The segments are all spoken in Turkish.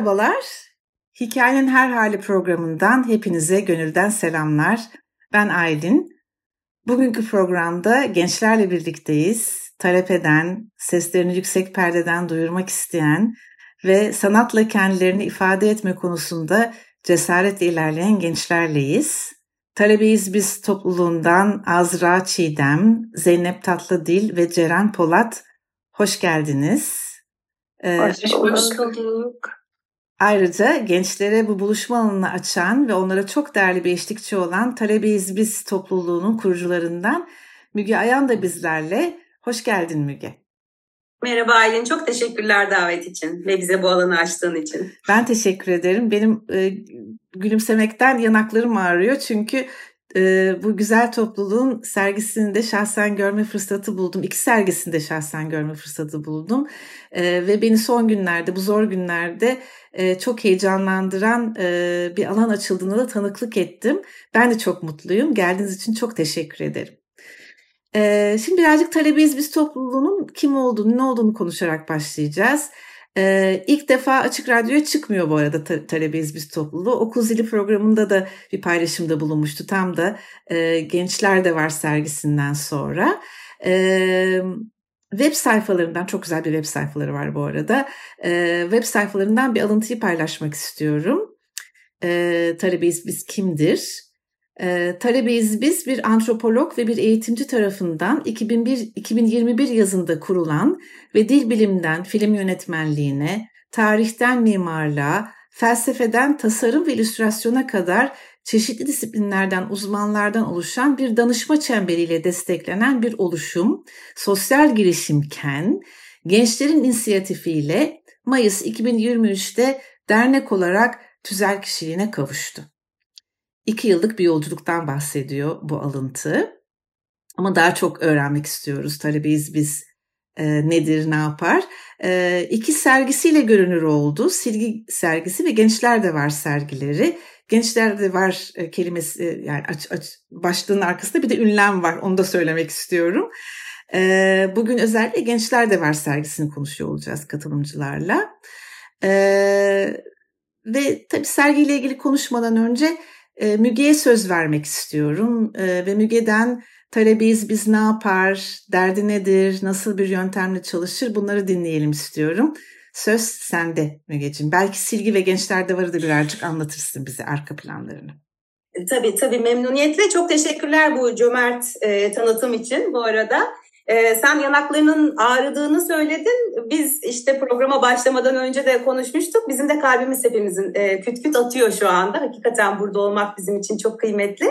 Merhabalar. Hikayenin Her Hali programından hepinize gönülden selamlar. Ben Aylin. Bugünkü programda gençlerle birlikteyiz. Talep eden, seslerini yüksek perdeden duyurmak isteyen ve sanatla kendilerini ifade etme konusunda cesaretle ilerleyen gençlerleyiz. Talebeyiz biz topluluğundan Azra Çiğdem, Zeynep Tatlıdil ve Ceren Polat hoş geldiniz. Ee, hoş bulduk. Ayrıca gençlere bu buluşma alanını açan ve onlara çok değerli bir eşlikçi olan Talebeyiz Biz topluluğunun kurucularından Müge Ayan da bizlerle. Hoş geldin Müge. Merhaba Aylin, çok teşekkürler davet için ve bize bu alanı açtığın için. Ben teşekkür ederim. Benim e, gülümsemekten yanaklarım ağrıyor çünkü e, bu güzel topluluğun sergisini de şahsen görme fırsatı buldum. İki sergisini de şahsen görme fırsatı buldum. E, ve beni son günlerde, bu zor günlerde e, çok heyecanlandıran e, bir alan açıldığına da tanıklık ettim. Ben de çok mutluyum. Geldiğiniz için çok teşekkür ederim. E, şimdi birazcık talebeyiz biz topluluğunun kim olduğunu, ne olduğunu konuşarak başlayacağız. Ee, ilk defa Açık Radyo'ya çıkmıyor bu arada ta- Talebeyiz Biz topluluğu. Okul Zili programında da bir paylaşımda bulunmuştu. Tam da Gençler de Var sergisinden sonra. E, web sayfalarından, çok güzel bir web sayfaları var bu arada. E, web sayfalarından bir alıntıyı paylaşmak istiyorum. E, Talebeyiz Biz kimdir? E, Talebeyiz Biz bir antropolog ve bir eğitimci tarafından 2001, 2021 yazında kurulan ve dil bilimden film yönetmenliğine, tarihten mimarlığa, felsefeden tasarım ve illüstrasyona kadar çeşitli disiplinlerden uzmanlardan oluşan bir danışma çemberiyle desteklenen bir oluşum, sosyal girişimken gençlerin inisiyatifiyle Mayıs 2023'te dernek olarak tüzel kişiliğine kavuştu. İki yıllık bir yolculuktan bahsediyor bu alıntı. Ama daha çok öğrenmek istiyoruz. Talebeyiz biz e, nedir, ne yapar. E, iki sergisiyle görünür oldu. Silgi sergisi ve Gençler de Var sergileri. Gençler de Var e, kelimesi yani aç, aç, başlığının arkasında bir de ünlem var. Onu da söylemek istiyorum. E, bugün özellikle Gençler de Var sergisini konuşuyor olacağız katılımcılarla. E, ve tabii sergiyle ilgili konuşmadan önce Müge'ye söz vermek istiyorum ve Müge'den talebeyiz biz ne yapar, derdi nedir, nasıl bir yöntemle çalışır bunları dinleyelim istiyorum. Söz sende Mügeciğim. Belki Silgi ve Gençler'de varı da birazcık anlatırsın bize arka planlarını. E, tabii tabii memnuniyetle. Çok teşekkürler bu cömert e, tanıtım için bu arada. Ee, sen yanaklarının ağrıdığını söyledin. Biz işte programa başlamadan önce de konuşmuştuk. Bizim de kalbimiz hepimizin e, küt küt atıyor şu anda. Hakikaten burada olmak bizim için çok kıymetli.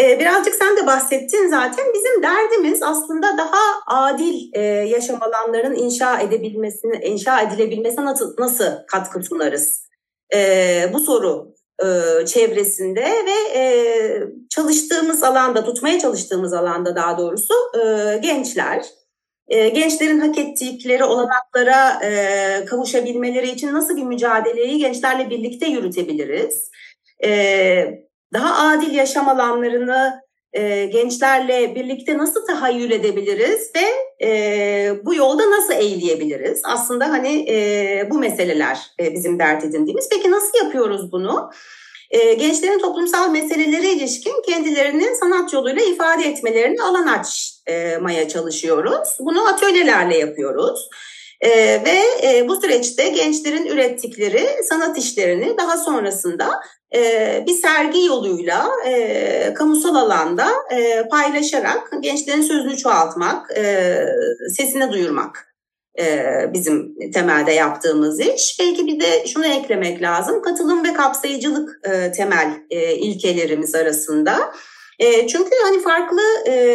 Ee, birazcık sen de bahsettin zaten. Bizim derdimiz aslında daha adil e, yaşam alanlarının inşa edebilmesini, inşa edilebilmesine nasıl, nasıl katkı sunarız? Ee, bu soru e, çevresinde ve e, çalıştığımız alanda, tutmaya çalıştığımız alanda daha doğrusu gençler. Gençlerin hak ettikleri olanaklara kavuşabilmeleri için nasıl bir mücadeleyi gençlerle birlikte yürütebiliriz? E, daha adil yaşam alanlarını e, gençlerle birlikte nasıl tahayyül edebiliriz ve e, bu yolda nasıl eğleyebiliriz? Aslında hani e, bu meseleler e, bizim dert edindiğimiz. Peki nasıl yapıyoruz bunu? E, gençlerin toplumsal meselelere ilişkin kendilerini sanat yoluyla ifade etmelerini alan açmaya çalışıyoruz. Bunu atölyelerle yapıyoruz. E, ve e, bu süreçte gençlerin ürettikleri sanat işlerini daha sonrasında e, bir sergi yoluyla e, kamusal alanda e, paylaşarak gençlerin sözünü çoğaltmak, e, sesini duyurmak e, bizim temelde yaptığımız iş. Belki bir de şunu eklemek lazım, katılım ve kapsayıcılık e, temel e, ilkelerimiz arasında. Çünkü hani farklı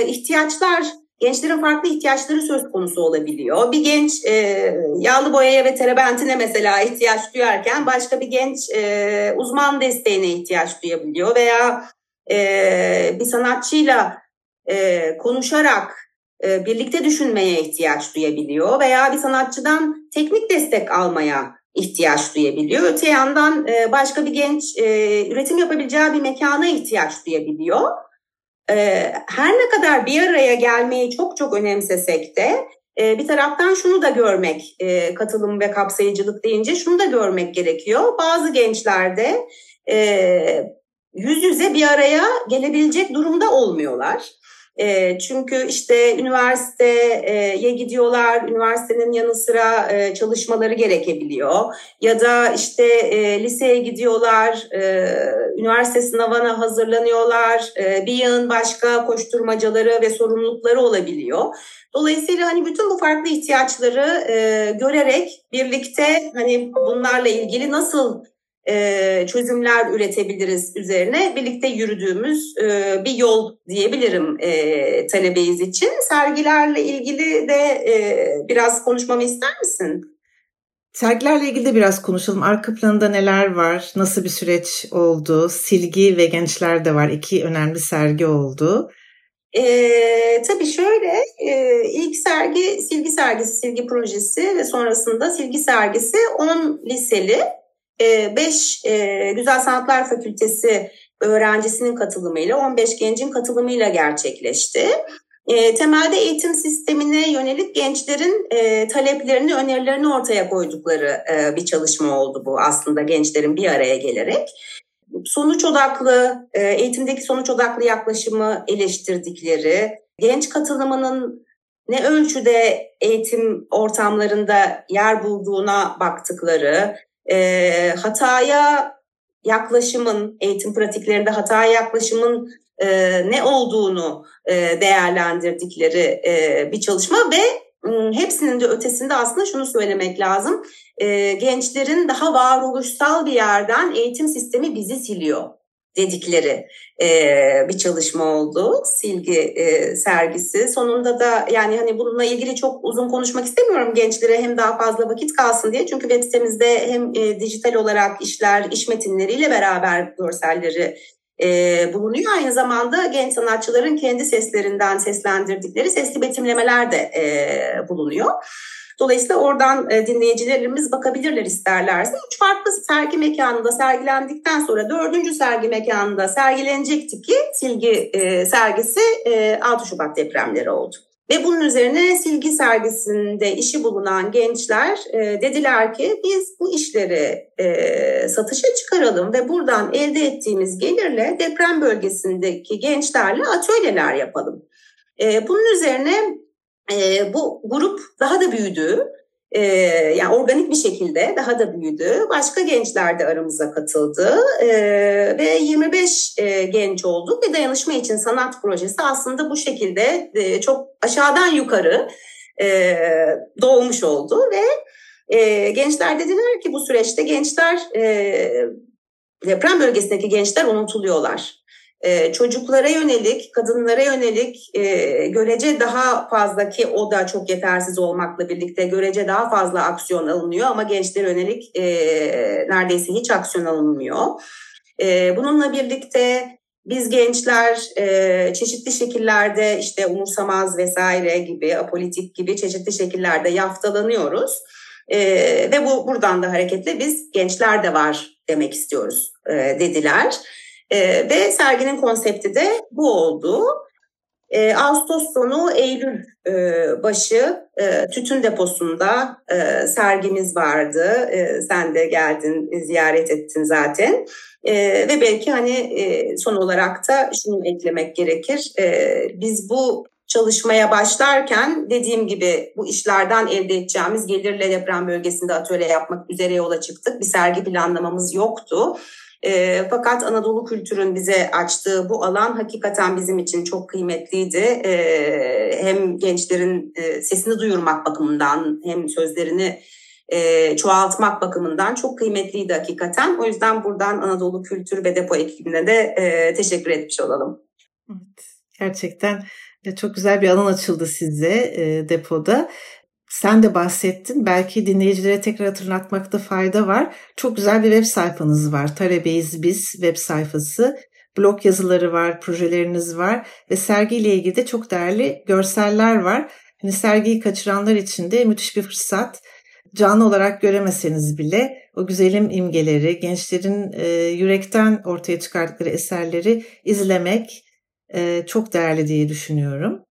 ihtiyaçlar gençlerin farklı ihtiyaçları söz konusu olabiliyor. Bir genç e, yağlı boyaya ve terebentine mesela ihtiyaç duyarken başka bir genç e, uzman desteğine ihtiyaç duyabiliyor veya e, bir sanatçıyla e, konuşarak e, birlikte düşünmeye ihtiyaç duyabiliyor veya bir sanatçıdan teknik destek almaya ihtiyaç duyabiliyor. Öte yandan e, başka bir genç e, üretim yapabileceği bir mekana ihtiyaç duyabiliyor. Her ne kadar bir araya gelmeyi çok çok önemsesek de bir taraftan şunu da görmek, katılım ve kapsayıcılık deyince şunu da görmek gerekiyor. Bazı gençlerde yüz yüze bir araya gelebilecek durumda olmuyorlar. E, çünkü işte üniversiteye gidiyorlar, üniversitenin yanı sıra e, çalışmaları gerekebiliyor. Ya da işte e, liseye gidiyorlar, e, üniversite sınavına hazırlanıyorlar. E, bir yığın başka koşturmacaları ve sorumlulukları olabiliyor. Dolayısıyla hani bütün bu farklı ihtiyaçları e, görerek birlikte hani bunlarla ilgili nasıl e, çözümler üretebiliriz üzerine birlikte yürüdüğümüz e, bir yol diyebilirim e, talebeyiz için. Sergilerle ilgili de e, biraz konuşmamı ister misin? Sergilerle ilgili de biraz konuşalım. Arka planında neler var? Nasıl bir süreç oldu? Silgi ve gençler de var. İki önemli sergi oldu. Ee, tabii şöyle e, ilk sergi silgi sergisi, silgi projesi ve sonrasında silgi sergisi 10 liseli 5 e, e, Güzel Sanatlar Fakültesi öğrencisinin katılımıyla 15 gencin katılımıyla gerçekleşti. E, temelde eğitim sistemine yönelik gençlerin e, taleplerini, önerilerini ortaya koydukları e, bir çalışma oldu bu aslında gençlerin bir araya gelerek. Sonuç odaklı, e, eğitimdeki sonuç odaklı yaklaşımı eleştirdikleri, genç katılımının ne ölçüde eğitim ortamlarında yer bulduğuna baktıkları, e, hataya yaklaşımın, eğitim pratiklerinde hataya yaklaşımın e, ne olduğunu e, değerlendirdikleri e, bir çalışma ve hepsinin de ötesinde aslında şunu söylemek lazım. E, gençlerin daha varoluşsal bir yerden eğitim sistemi bizi siliyor dedikleri e, bir çalışma oldu silgi e, sergisi. Sonunda da yani hani bununla ilgili çok uzun konuşmak istemiyorum gençlere hem daha fazla vakit kalsın diye. Çünkü web sitemizde hem e, dijital olarak işler, iş metinleriyle beraber görselleri e, bulunuyor. Aynı zamanda genç sanatçıların kendi seslerinden seslendirdikleri sesli betimlemeler de e, bulunuyor. Dolayısıyla oradan e, dinleyicilerimiz bakabilirler isterlerse. Üç farklı sergi mekanında sergilendikten sonra dördüncü sergi mekanında sergilenecekti ki silgi e, sergisi e, 6 Şubat depremleri oldu. Ve bunun üzerine silgi sergisinde işi bulunan gençler e, dediler ki biz bu işleri e, satışa çıkaralım ve buradan elde ettiğimiz gelirle deprem bölgesindeki gençlerle atölyeler yapalım. E, bunun üzerine e, bu grup daha da büyüdü. E, yani organik bir şekilde daha da büyüdü. Başka gençler de aramıza katıldı e, ve 25 e, genç olduk ve dayanışma için sanat projesi aslında bu şekilde e, çok aşağıdan yukarı e, doğmuş oldu ve e, gençler dediler ki bu süreçte gençler e, deprem bölgesindeki gençler unutuluyorlar e, çocuklara yönelik, kadınlara yönelik e, görece daha fazla ki o da çok yetersiz olmakla birlikte görece daha fazla aksiyon alınıyor ama gençlere yönelik e, neredeyse hiç aksiyon alınmıyor. E, bununla birlikte biz gençler çeşitli şekillerde işte umursamaz vesaire gibi, apolitik gibi çeşitli şekillerde yaftalanıyoruz. E, ve bu buradan da hareketle biz gençler de var demek istiyoruz e, dediler. E, ve serginin konsepti de bu oldu. E, Ağustos sonu Eylül e, başı e, tütün deposunda e, sergimiz vardı. E, sen de geldin ziyaret ettin zaten. E, ve belki hani e, son olarak da şunu eklemek gerekir. E, biz bu çalışmaya başlarken dediğim gibi bu işlerden elde edeceğimiz gelirle deprem bölgesinde atölye yapmak üzere yola çıktık. Bir sergi planlamamız yoktu. E, fakat Anadolu kültürün bize açtığı bu alan hakikaten bizim için çok kıymetliydi. E, hem gençlerin e, sesini duyurmak bakımından hem sözlerini e, çoğaltmak bakımından çok kıymetliydi hakikaten. O yüzden buradan Anadolu Kültür ve Depo ekibine de e, teşekkür etmiş olalım. Evet, gerçekten Ya çok güzel bir alan açıldı size e, depoda. Sen de bahsettin. Belki dinleyicilere tekrar hatırlatmakta fayda var. Çok güzel bir web sayfanız var. Talebeyiz Biz web sayfası. Blog yazıları var, projeleriniz var ve sergiyle ilgili de çok değerli görseller var. Hani sergiyi kaçıranlar için de müthiş bir fırsat. Canlı olarak göremeseniz bile o güzelim imgeleri, gençlerin e, yürekten ortaya çıkardıkları eserleri izlemek e, çok değerli diye düşünüyorum.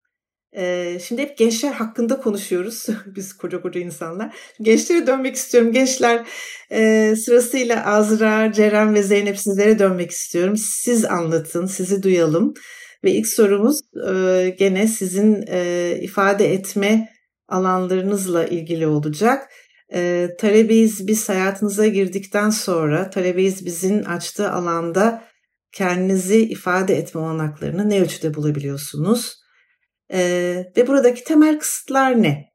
Şimdi hep gençler hakkında konuşuyoruz. Biz koca koca insanlar. Gençlere dönmek istiyorum. Gençler sırasıyla Azra, Ceren ve Zeynep sizlere dönmek istiyorum. Siz anlatın, sizi duyalım. Ve ilk sorumuz gene sizin ifade etme alanlarınızla ilgili olacak. E, Talebeyiz biz hayatınıza girdikten sonra Talebeyiz bizin açtığı alanda kendinizi ifade etme olanaklarını ne ölçüde bulabiliyorsunuz? E, ve buradaki temel kısıtlar ne?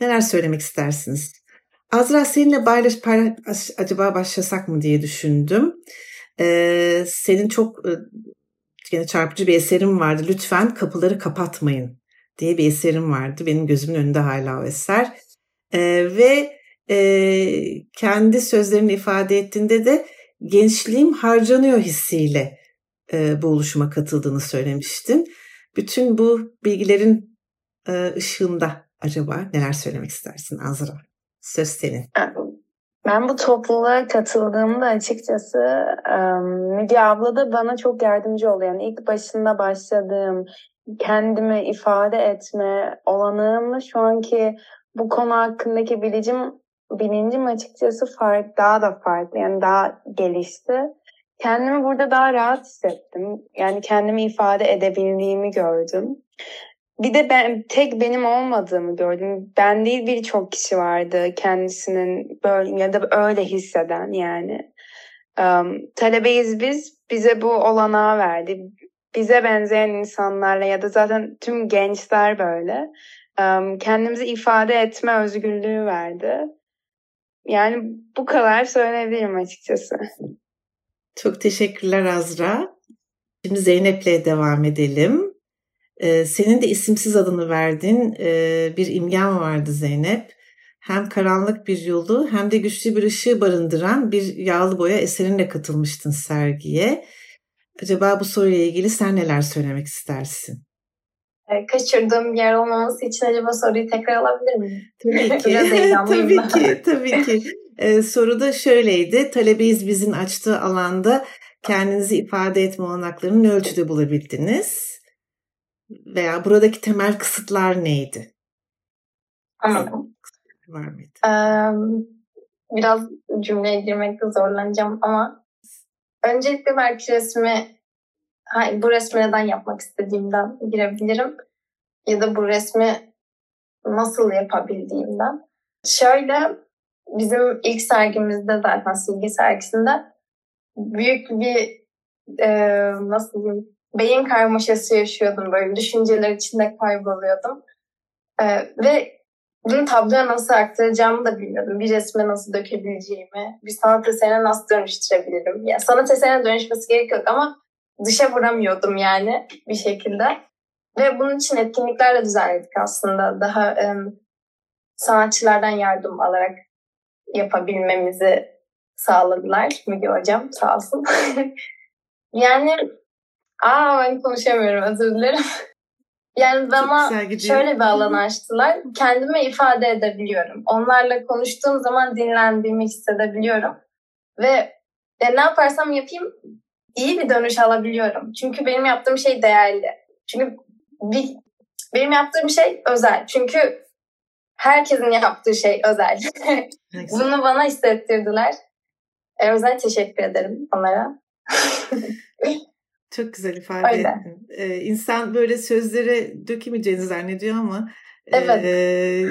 Neler söylemek istersiniz? Azra seninle paylaş, paylaş acaba başlasak mı diye düşündüm. E, senin çok e, yine çarpıcı bir eserim vardı. Lütfen kapıları kapatmayın diye bir eserim vardı. Benim gözümün önünde hala o eser. E, ve e, kendi sözlerini ifade ettiğinde de gençliğim harcanıyor hissiyle e, bu oluşuma katıldığını söylemiştin. Bütün bu bilgilerin e, ışığında acaba neler söylemek istersin Azra? Söz senin. Ben bu topluluğa katıldığımda açıkçası Müge abla da bana çok yardımcı oluyor. Yani ilk başında başladığım kendimi ifade etme olanağımla şu anki bu konu hakkındaki bilicim bilincim açıkçası fark, daha da farklı. Yani daha gelişti. Kendimi burada daha rahat hissettim. Yani kendimi ifade edebildiğimi gördüm. Bir de ben tek benim olmadığımı gördüm. Ben değil birçok kişi vardı kendisinin böyle ya da öyle hisseden yani. Um, talebeyiz biz. Bize bu olanağı verdi. Bize benzeyen insanlarla ya da zaten tüm gençler böyle. Um, kendimizi ifade etme özgürlüğü verdi. Yani bu kadar söyleyebilirim açıkçası. Çok teşekkürler Azra. Şimdi Zeynep'le devam edelim. Ee, senin de isimsiz adını verdin. Ee, bir imgen vardı Zeynep. Hem karanlık bir yolu hem de güçlü bir ışığı barındıran bir yağlı boya eserinle katılmıştın sergiye. Acaba bu soruyla ilgili sen neler söylemek istersin? Ee, kaçırdığım bir yer olmaması için acaba soruyu tekrar alabilir miyim? Tabii ki. tabii ki, tabii ki. Ee, soru da şöyleydi. Talebeyiz bizim açtığı alanda kendinizi ifade etme olanaklarını ne ölçüde bulabildiniz? Veya buradaki temel kısıtlar neydi? Anladım. Var mıydı? Ee, biraz cümleye girmekte zorlanacağım ama öncelikle belki resmi bu resmi neden yapmak istediğimden girebilirim. Ya da bu resmi nasıl yapabildiğimden. Şöyle bizim ilk sergimizde zaten silgi sergisinde büyük bir e, nasıl diyeyim beyin karmaşası yaşıyordum böyle düşünceler içinde kayboluyordum. E, ve bunu tabloya nasıl aktaracağımı da bilmiyordum. Bir resme nasıl dökebileceğimi, bir sanat eserine nasıl dönüştürebilirim. Ya sanat eserine dönüşmesi gerekiyor ama dışa vuramıyordum yani bir şekilde. Ve bunun için etkinlikler de düzenledik aslında. Daha e, sanatçılardan yardım alarak yapabilmemizi sağladılar Müge Hocam sağ olsun. yani aa ben konuşamıyorum özür dilerim. Yani bana şöyle bir alan açtılar. Kendimi ifade edebiliyorum. Onlarla konuştuğum zaman dinlendiğimi hissedebiliyorum. Ve ya ne yaparsam yapayım iyi bir dönüş alabiliyorum. Çünkü benim yaptığım şey değerli. Çünkü bir, benim yaptığım şey özel. Çünkü herkesin yaptığı şey özel. Bunu bana hissettirdiler. E, özel teşekkür ederim onlara. Çok güzel ifade Öyle. ettin. Ee, insan böyle sözlere dökemeyeceğini zannediyor ama evet. e,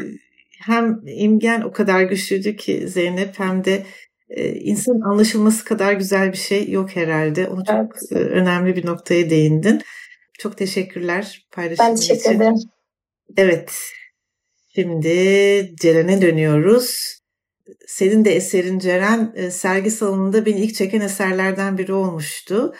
hem imgen o kadar güçlüydü ki Zeynep hem de e, insanın anlaşılması kadar güzel bir şey yok herhalde. Onu çok evet. e, önemli bir noktaya değindin. Çok teşekkürler paylaşımın Ben teşekkür için. ederim. Evet. Şimdi Ceren'e dönüyoruz. Senin de eserin Ceren e, sergi salonunda beni ilk çeken eserlerden biri olmuştu.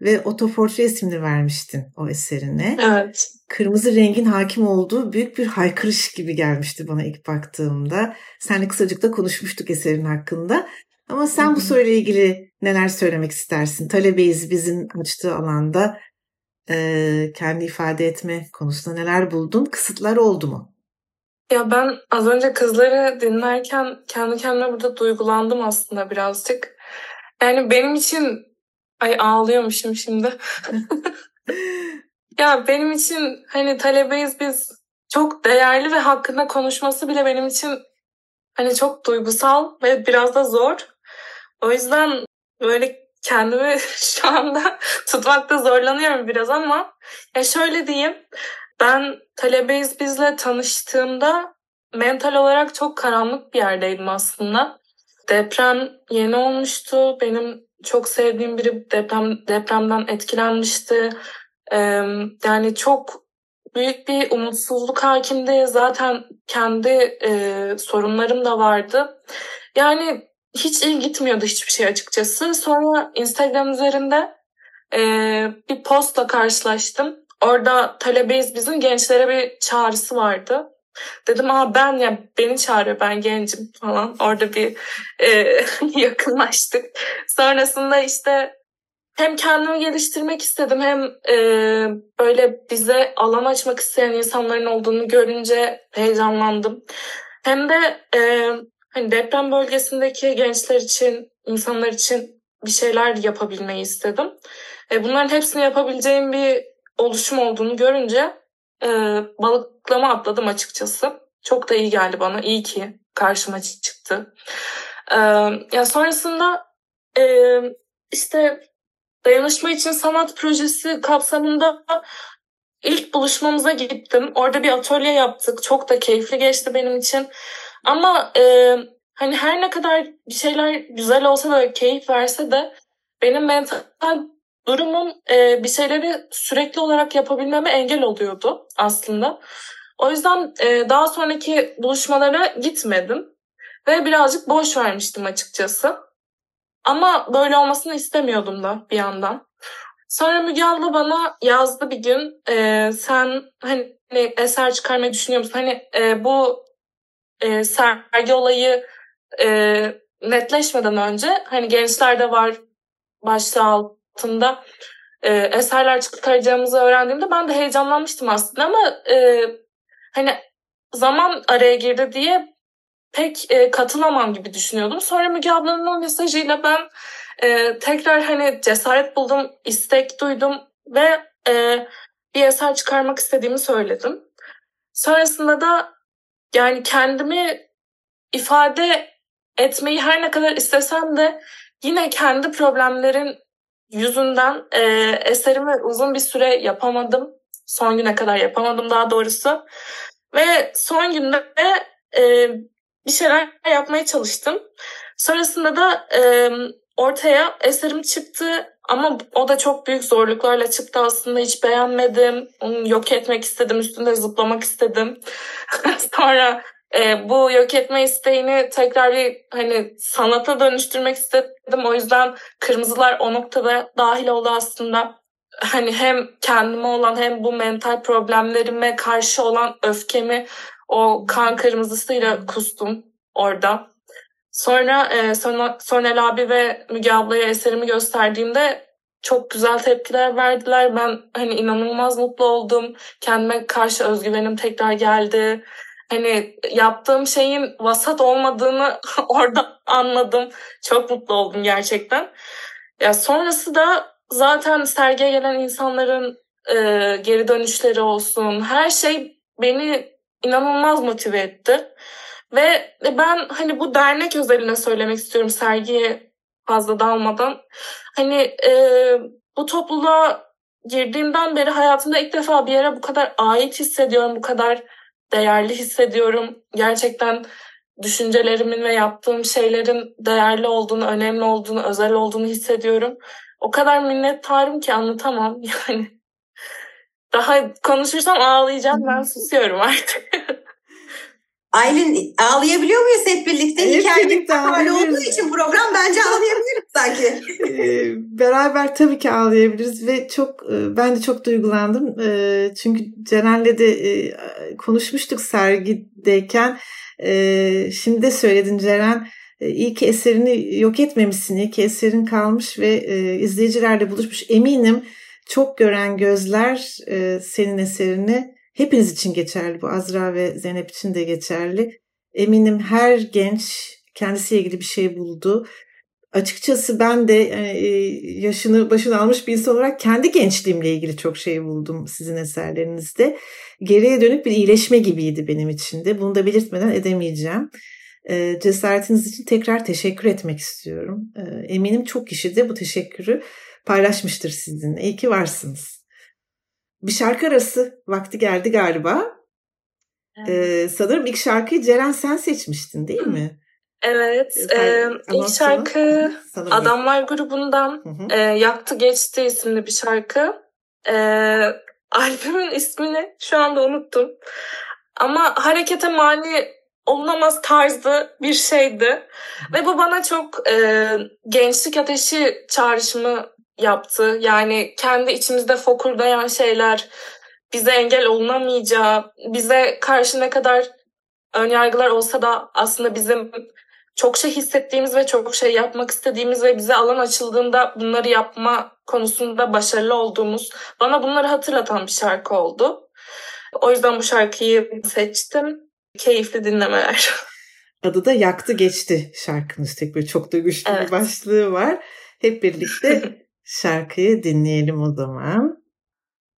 ve otoportre isimli vermiştin o eserine. Evet. Kırmızı rengin hakim olduğu büyük bir haykırış gibi gelmişti bana ilk baktığımda. Seninle kısacık da konuşmuştuk eserin hakkında. Ama sen bu soruyla ilgili neler söylemek istersin? Talebeyiz bizim açtığı alanda e, kendi ifade etme konusunda neler buldun? Kısıtlar oldu mu? Ya ben az önce kızları dinlerken kendi kendime burada duygulandım aslında birazcık. Yani benim için ay ağlıyormuşum şimdi. ya benim için hani talebeyiz biz çok değerli ve hakkında konuşması bile benim için hani çok duygusal ve biraz da zor. O yüzden böyle kendimi şu anda tutmakta zorlanıyorum biraz ama ya şöyle diyeyim. Ben Talebeyiz bizle tanıştığımda mental olarak çok karanlık bir yerdeydim aslında. Deprem yeni olmuştu. Benim çok sevdiğim biri deprem depremden etkilenmişti. Yani çok büyük bir umutsuzluk hakimdi. Zaten kendi e, sorunlarım da vardı. Yani hiç iyi gitmiyordu hiçbir şey açıkçası. Sonra Instagram üzerinde e, bir postla karşılaştım. Orada talebeyiz bizim gençlere bir çağrısı vardı. Dedim aa ben ya beni çağırıyor ben gencim falan. Orada bir e, yakınlaştık. Sonrasında işte hem kendimi geliştirmek istedim hem e, böyle bize alan açmak isteyen insanların olduğunu görünce heyecanlandım. Hem de e, hani deprem bölgesindeki gençler için, insanlar için bir şeyler yapabilmeyi istedim. E, bunların hepsini yapabileceğim bir oluşum olduğunu görünce e, balıklama atladım açıkçası. Çok da iyi geldi bana. İyi ki karşıma çıktı. E, ya sonrasında e, işte dayanışma için sanat projesi kapsamında ilk buluşmamıza gittim. Orada bir atölye yaptık. Çok da keyifli geçti benim için. Ama e, hani her ne kadar bir şeyler güzel olsa da keyif verse de benim mental durumum e, bir şeyleri sürekli olarak yapabilmeme engel oluyordu aslında. O yüzden e, daha sonraki buluşmalara gitmedim ve birazcık boş vermiştim açıkçası. Ama böyle olmasını istemiyordum da bir yandan. Sonra Müge abla bana yazdı bir gün e, sen hani eser çıkarmayı düşünüyor musun? Hani e, bu e, sergi olayı e, netleşmeden önce hani gençlerde var başta altında e, eserler çıkaracağımızı öğrendiğimde ben de heyecanlanmıştım aslında ama e, hani zaman araya girdi diye pek e, katılamam gibi düşünüyordum. Sonra Müge ablanın o mesajıyla ben e, tekrar hani cesaret buldum, istek duydum ve e, bir eser çıkarmak istediğimi söyledim. Sonrasında da yani kendimi ifade etmeyi her ne kadar istesem de yine kendi problemlerin yüzünden e, eserimi uzun bir süre yapamadım. Son güne kadar yapamadım daha doğrusu. Ve son günde e, bir şeyler yapmaya çalıştım. Sonrasında da e, ortaya eserim çıktı ama o da çok büyük zorluklarla çıktı aslında hiç beğenmedim. Onu yok etmek istedim, üstünde zıplamak istedim. Sonra e, bu yok etme isteğini tekrar bir hani sanata dönüştürmek istedim. O yüzden kırmızılar o noktada dahil oldu aslında. Hani hem kendime olan hem bu mental problemlerime karşı olan öfkemi o kan kırmızısıyla kustum orada. Sonra e, Sonel abi ve Müge ablaya eserimi gösterdiğimde çok güzel tepkiler verdiler. Ben hani inanılmaz mutlu oldum. Kendime karşı özgüvenim tekrar geldi. Hani yaptığım şeyin vasat olmadığını orada anladım. Çok mutlu oldum gerçekten. Ya sonrası da zaten sergiye gelen insanların e, geri dönüşleri olsun. Her şey beni inanılmaz motive etti. Ve ben hani bu dernek özeline söylemek istiyorum sergiye fazla dalmadan. Hani e, bu topluluğa girdiğimden beri hayatımda ilk defa bir yere bu kadar ait hissediyorum, bu kadar değerli hissediyorum. Gerçekten düşüncelerimin ve yaptığım şeylerin değerli olduğunu, önemli olduğunu, özel olduğunu hissediyorum. O kadar minnettarım ki anlatamam yani. Daha konuşursam ağlayacağım ben susuyorum artık. Aylin ağlayabiliyor muyuz hep birlikte? Hep Hikaye birlikte olduğu için program bence ağlayabiliriz sanki. Ee, beraber tabii ki ağlayabiliriz ve çok e, ben de çok duygulandım. Ee, çünkü Ceren'le de e, konuşmuştuk sergideyken. Ee, şimdi de söyledin Ceren. İyi ki eserini yok etmemişsin. İyi ki eserin kalmış ve e, izleyicilerle buluşmuş. Eminim çok gören gözler senin eserini hepiniz için geçerli. Bu Azra ve Zeynep için de geçerli. Eminim her genç kendisiyle ilgili bir şey buldu açıkçası ben de e, yaşını başını almış bir insan olarak kendi gençliğimle ilgili çok şey buldum sizin eserlerinizde. Geriye dönük bir iyileşme gibiydi benim için de. Bunu da belirtmeden edemeyeceğim. E, cesaretiniz için tekrar teşekkür etmek istiyorum. E, eminim çok kişi de bu teşekkürü paylaşmıştır sizinle. İyi ki varsınız. Bir şarkı arası vakti geldi galiba. Evet. sanırım ilk şarkıyı Ceren sen seçmiştin değil mi? Evet. E, ilk şarkı Adamlar grubundan E, Yaktı Geçti isimli bir şarkı. E, albümün ismini şu anda unuttum. Ama harekete mani olunamaz tarzda bir şeydi. Ve bu bana çok e, gençlik ateşi çağrışımı yaptı. Yani kendi içimizde fokurdayan şeyler, bize engel olunamayacağı, bize karşı ne kadar önyargılar olsa da aslında bizim çok şey hissettiğimiz ve çok şey yapmak istediğimiz ve bize alan açıldığında bunları yapma konusunda başarılı olduğumuz bana bunları hatırlatan bir şarkı oldu. O yüzden bu şarkıyı seçtim. Keyifli dinlemeler. Adı da Yaktı Geçti şarkınız. Tek böyle çok da güçlü evet. bir başlığı var. Hep birlikte şarkıyı dinleyelim o zaman.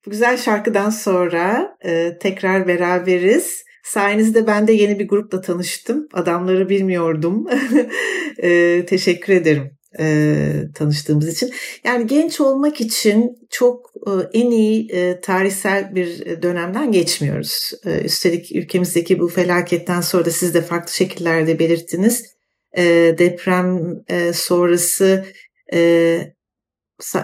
Bu güzel şarkıdan sonra e, tekrar beraberiz. Sayenizde ben de yeni bir grupla tanıştım. Adamları bilmiyordum. e, teşekkür ederim e, tanıştığımız için. Yani genç olmak için çok e, en iyi e, tarihsel bir dönemden geçmiyoruz. E, üstelik ülkemizdeki bu felaketten sonra da siz de farklı şekillerde belirttiniz. E, deprem e, sonrası e,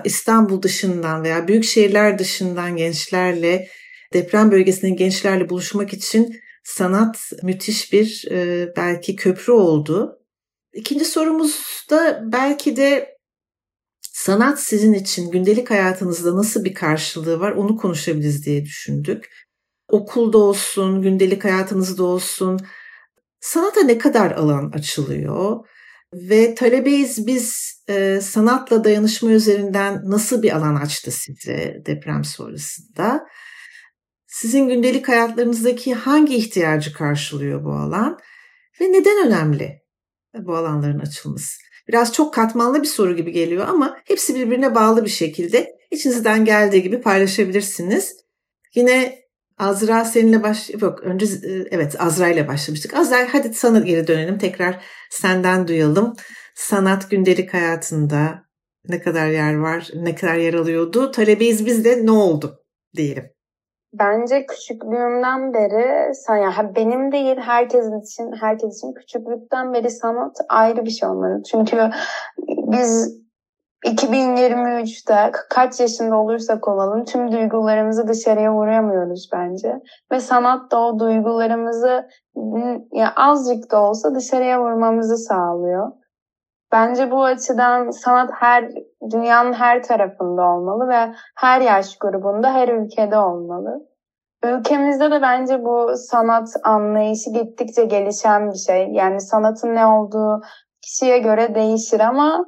İstanbul dışından veya büyük şehirler dışından gençlerle deprem bölgesinin gençlerle buluşmak için sanat müthiş bir e, belki köprü oldu. İkinci sorumuz da belki de sanat sizin için gündelik hayatınızda nasıl bir karşılığı var onu konuşabiliriz diye düşündük. Okulda olsun, gündelik hayatınızda olsun sanata ne kadar alan açılıyor? Ve talebeyiz biz e, sanatla dayanışma üzerinden nasıl bir alan açtı size deprem sonrasında? Sizin gündelik hayatlarınızdaki hangi ihtiyacı karşılıyor bu alan ve neden önemli bu alanların açılması? Biraz çok katmanlı bir soru gibi geliyor ama hepsi birbirine bağlı bir şekilde içinizden geldiği gibi paylaşabilirsiniz. Yine Azra seninle baş yok önce e, evet Azra ile başlamıştık. Azra hadi sana geri dönelim tekrar senden duyalım. Sanat gündelik hayatında ne kadar yer var, ne kadar yer alıyordu? Talebeyiz biz de ne oldu diyelim. Bence küçüklüğümden beri yani benim değil herkesin için herkes için küçüklükten beri sanat ayrı bir şey olmalı. Çünkü biz 2023'te kaç yaşında olursak olalım tüm duygularımızı dışarıya vuramıyoruz bence. Ve sanat da o duygularımızı ya azıcık da olsa dışarıya vurmamızı sağlıyor. Bence bu açıdan sanat her dünyanın her tarafında olmalı ve her yaş grubunda, her ülkede olmalı. Ülkemizde de bence bu sanat anlayışı gittikçe gelişen bir şey. Yani sanatın ne olduğu kişiye göre değişir ama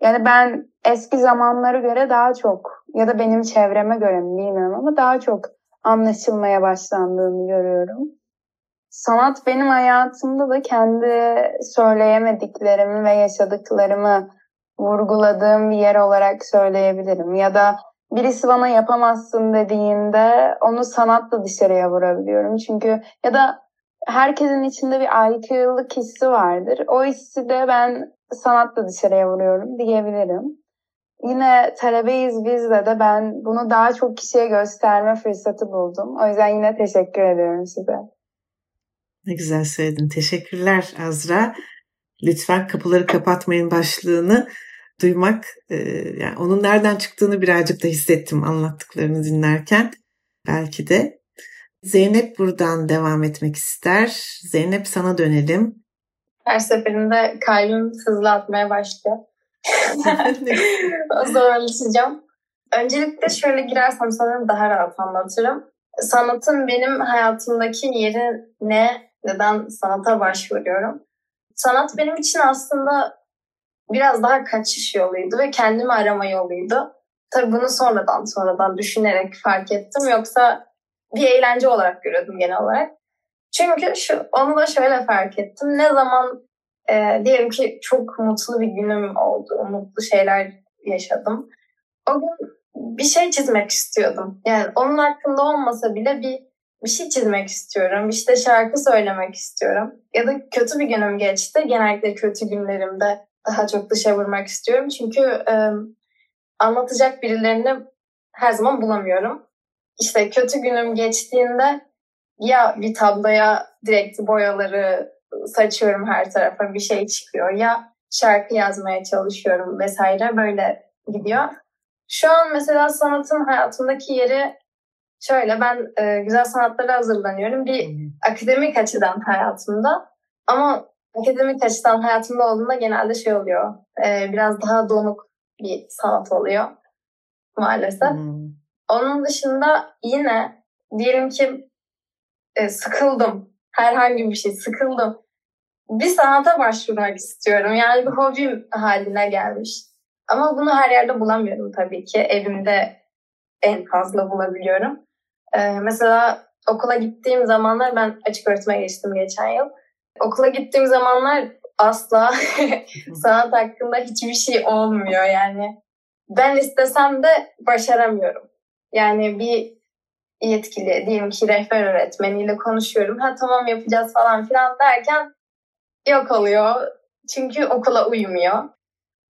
yani ben eski zamanlara göre daha çok ya da benim çevreme göre mi bilmiyorum ama daha çok anlaşılmaya başlandığını görüyorum sanat benim hayatımda da kendi söyleyemediklerimi ve yaşadıklarımı vurguladığım bir yer olarak söyleyebilirim. Ya da birisi bana yapamazsın dediğinde onu sanatla dışarıya vurabiliyorum. Çünkü ya da herkesin içinde bir aykırılık hissi vardır. O hissi de ben sanatla dışarıya vuruyorum diyebilirim. Yine talebeyiz bizde de ben bunu daha çok kişiye gösterme fırsatı buldum. O yüzden yine teşekkür ediyorum size. Ne güzel söyledin. Teşekkürler Azra. Lütfen kapıları kapatmayın başlığını duymak, e, yani onun nereden çıktığını birazcık da hissettim anlattıklarını dinlerken. Belki de. Zeynep buradan devam etmek ister. Zeynep sana dönelim. her seferinde kalbim hızlı atmaya başlıyor. o zaman alışacağım. Öncelikle şöyle girersem sanırım daha rahat anlatırım. Sanatın benim hayatımdaki yeri ne? Neden sanata başvuruyorum? Sanat benim için aslında biraz daha kaçış yoluydu ve kendimi arama yoluydu. Tabii bunu sonradan sonradan düşünerek fark ettim. Yoksa bir eğlence olarak görüyordum genel olarak. Çünkü şu, onu da şöyle fark ettim. Ne zaman e, diyelim ki çok mutlu bir günüm oldu, mutlu şeyler yaşadım. O gün bir şey çizmek istiyordum. Yani onun hakkında olmasa bile bir bir şey çizmek istiyorum. İşte şarkı söylemek istiyorum. Ya da kötü bir günüm geçti. Genellikle kötü günlerimde daha çok dışa vurmak istiyorum. Çünkü e, anlatacak birilerini her zaman bulamıyorum. İşte kötü günüm geçtiğinde ya bir tabloya direkt boyaları saçıyorum her tarafa bir şey çıkıyor ya şarkı yazmaya çalışıyorum vesaire böyle gidiyor. Şu an mesela sanatın hayatımdaki yeri şöyle ben e, güzel sanatlara hazırlanıyorum. Bir akademik açıdan hayatımda ama akademik açıdan hayatımda olduğunda genelde şey oluyor. E, biraz daha donuk bir sanat oluyor maalesef. Hmm. Onun dışında yine diyelim ki e, sıkıldım. Herhangi bir şey sıkıldım. Bir sanata başvurmak istiyorum. Yani bir hobim haline gelmiş. Ama bunu her yerde bulamıyorum tabii ki. Evimde en fazla bulabiliyorum. Ee, mesela okula gittiğim zamanlar ben açık öğretime geçtim geçen yıl. Okula gittiğim zamanlar asla sanat hakkında hiçbir şey olmuyor yani. Ben istesem de başaramıyorum. Yani bir yetkili diyelim ki rehber öğretmeniyle konuşuyorum. Ha tamam yapacağız falan filan derken yok oluyor. Çünkü okula uymuyor.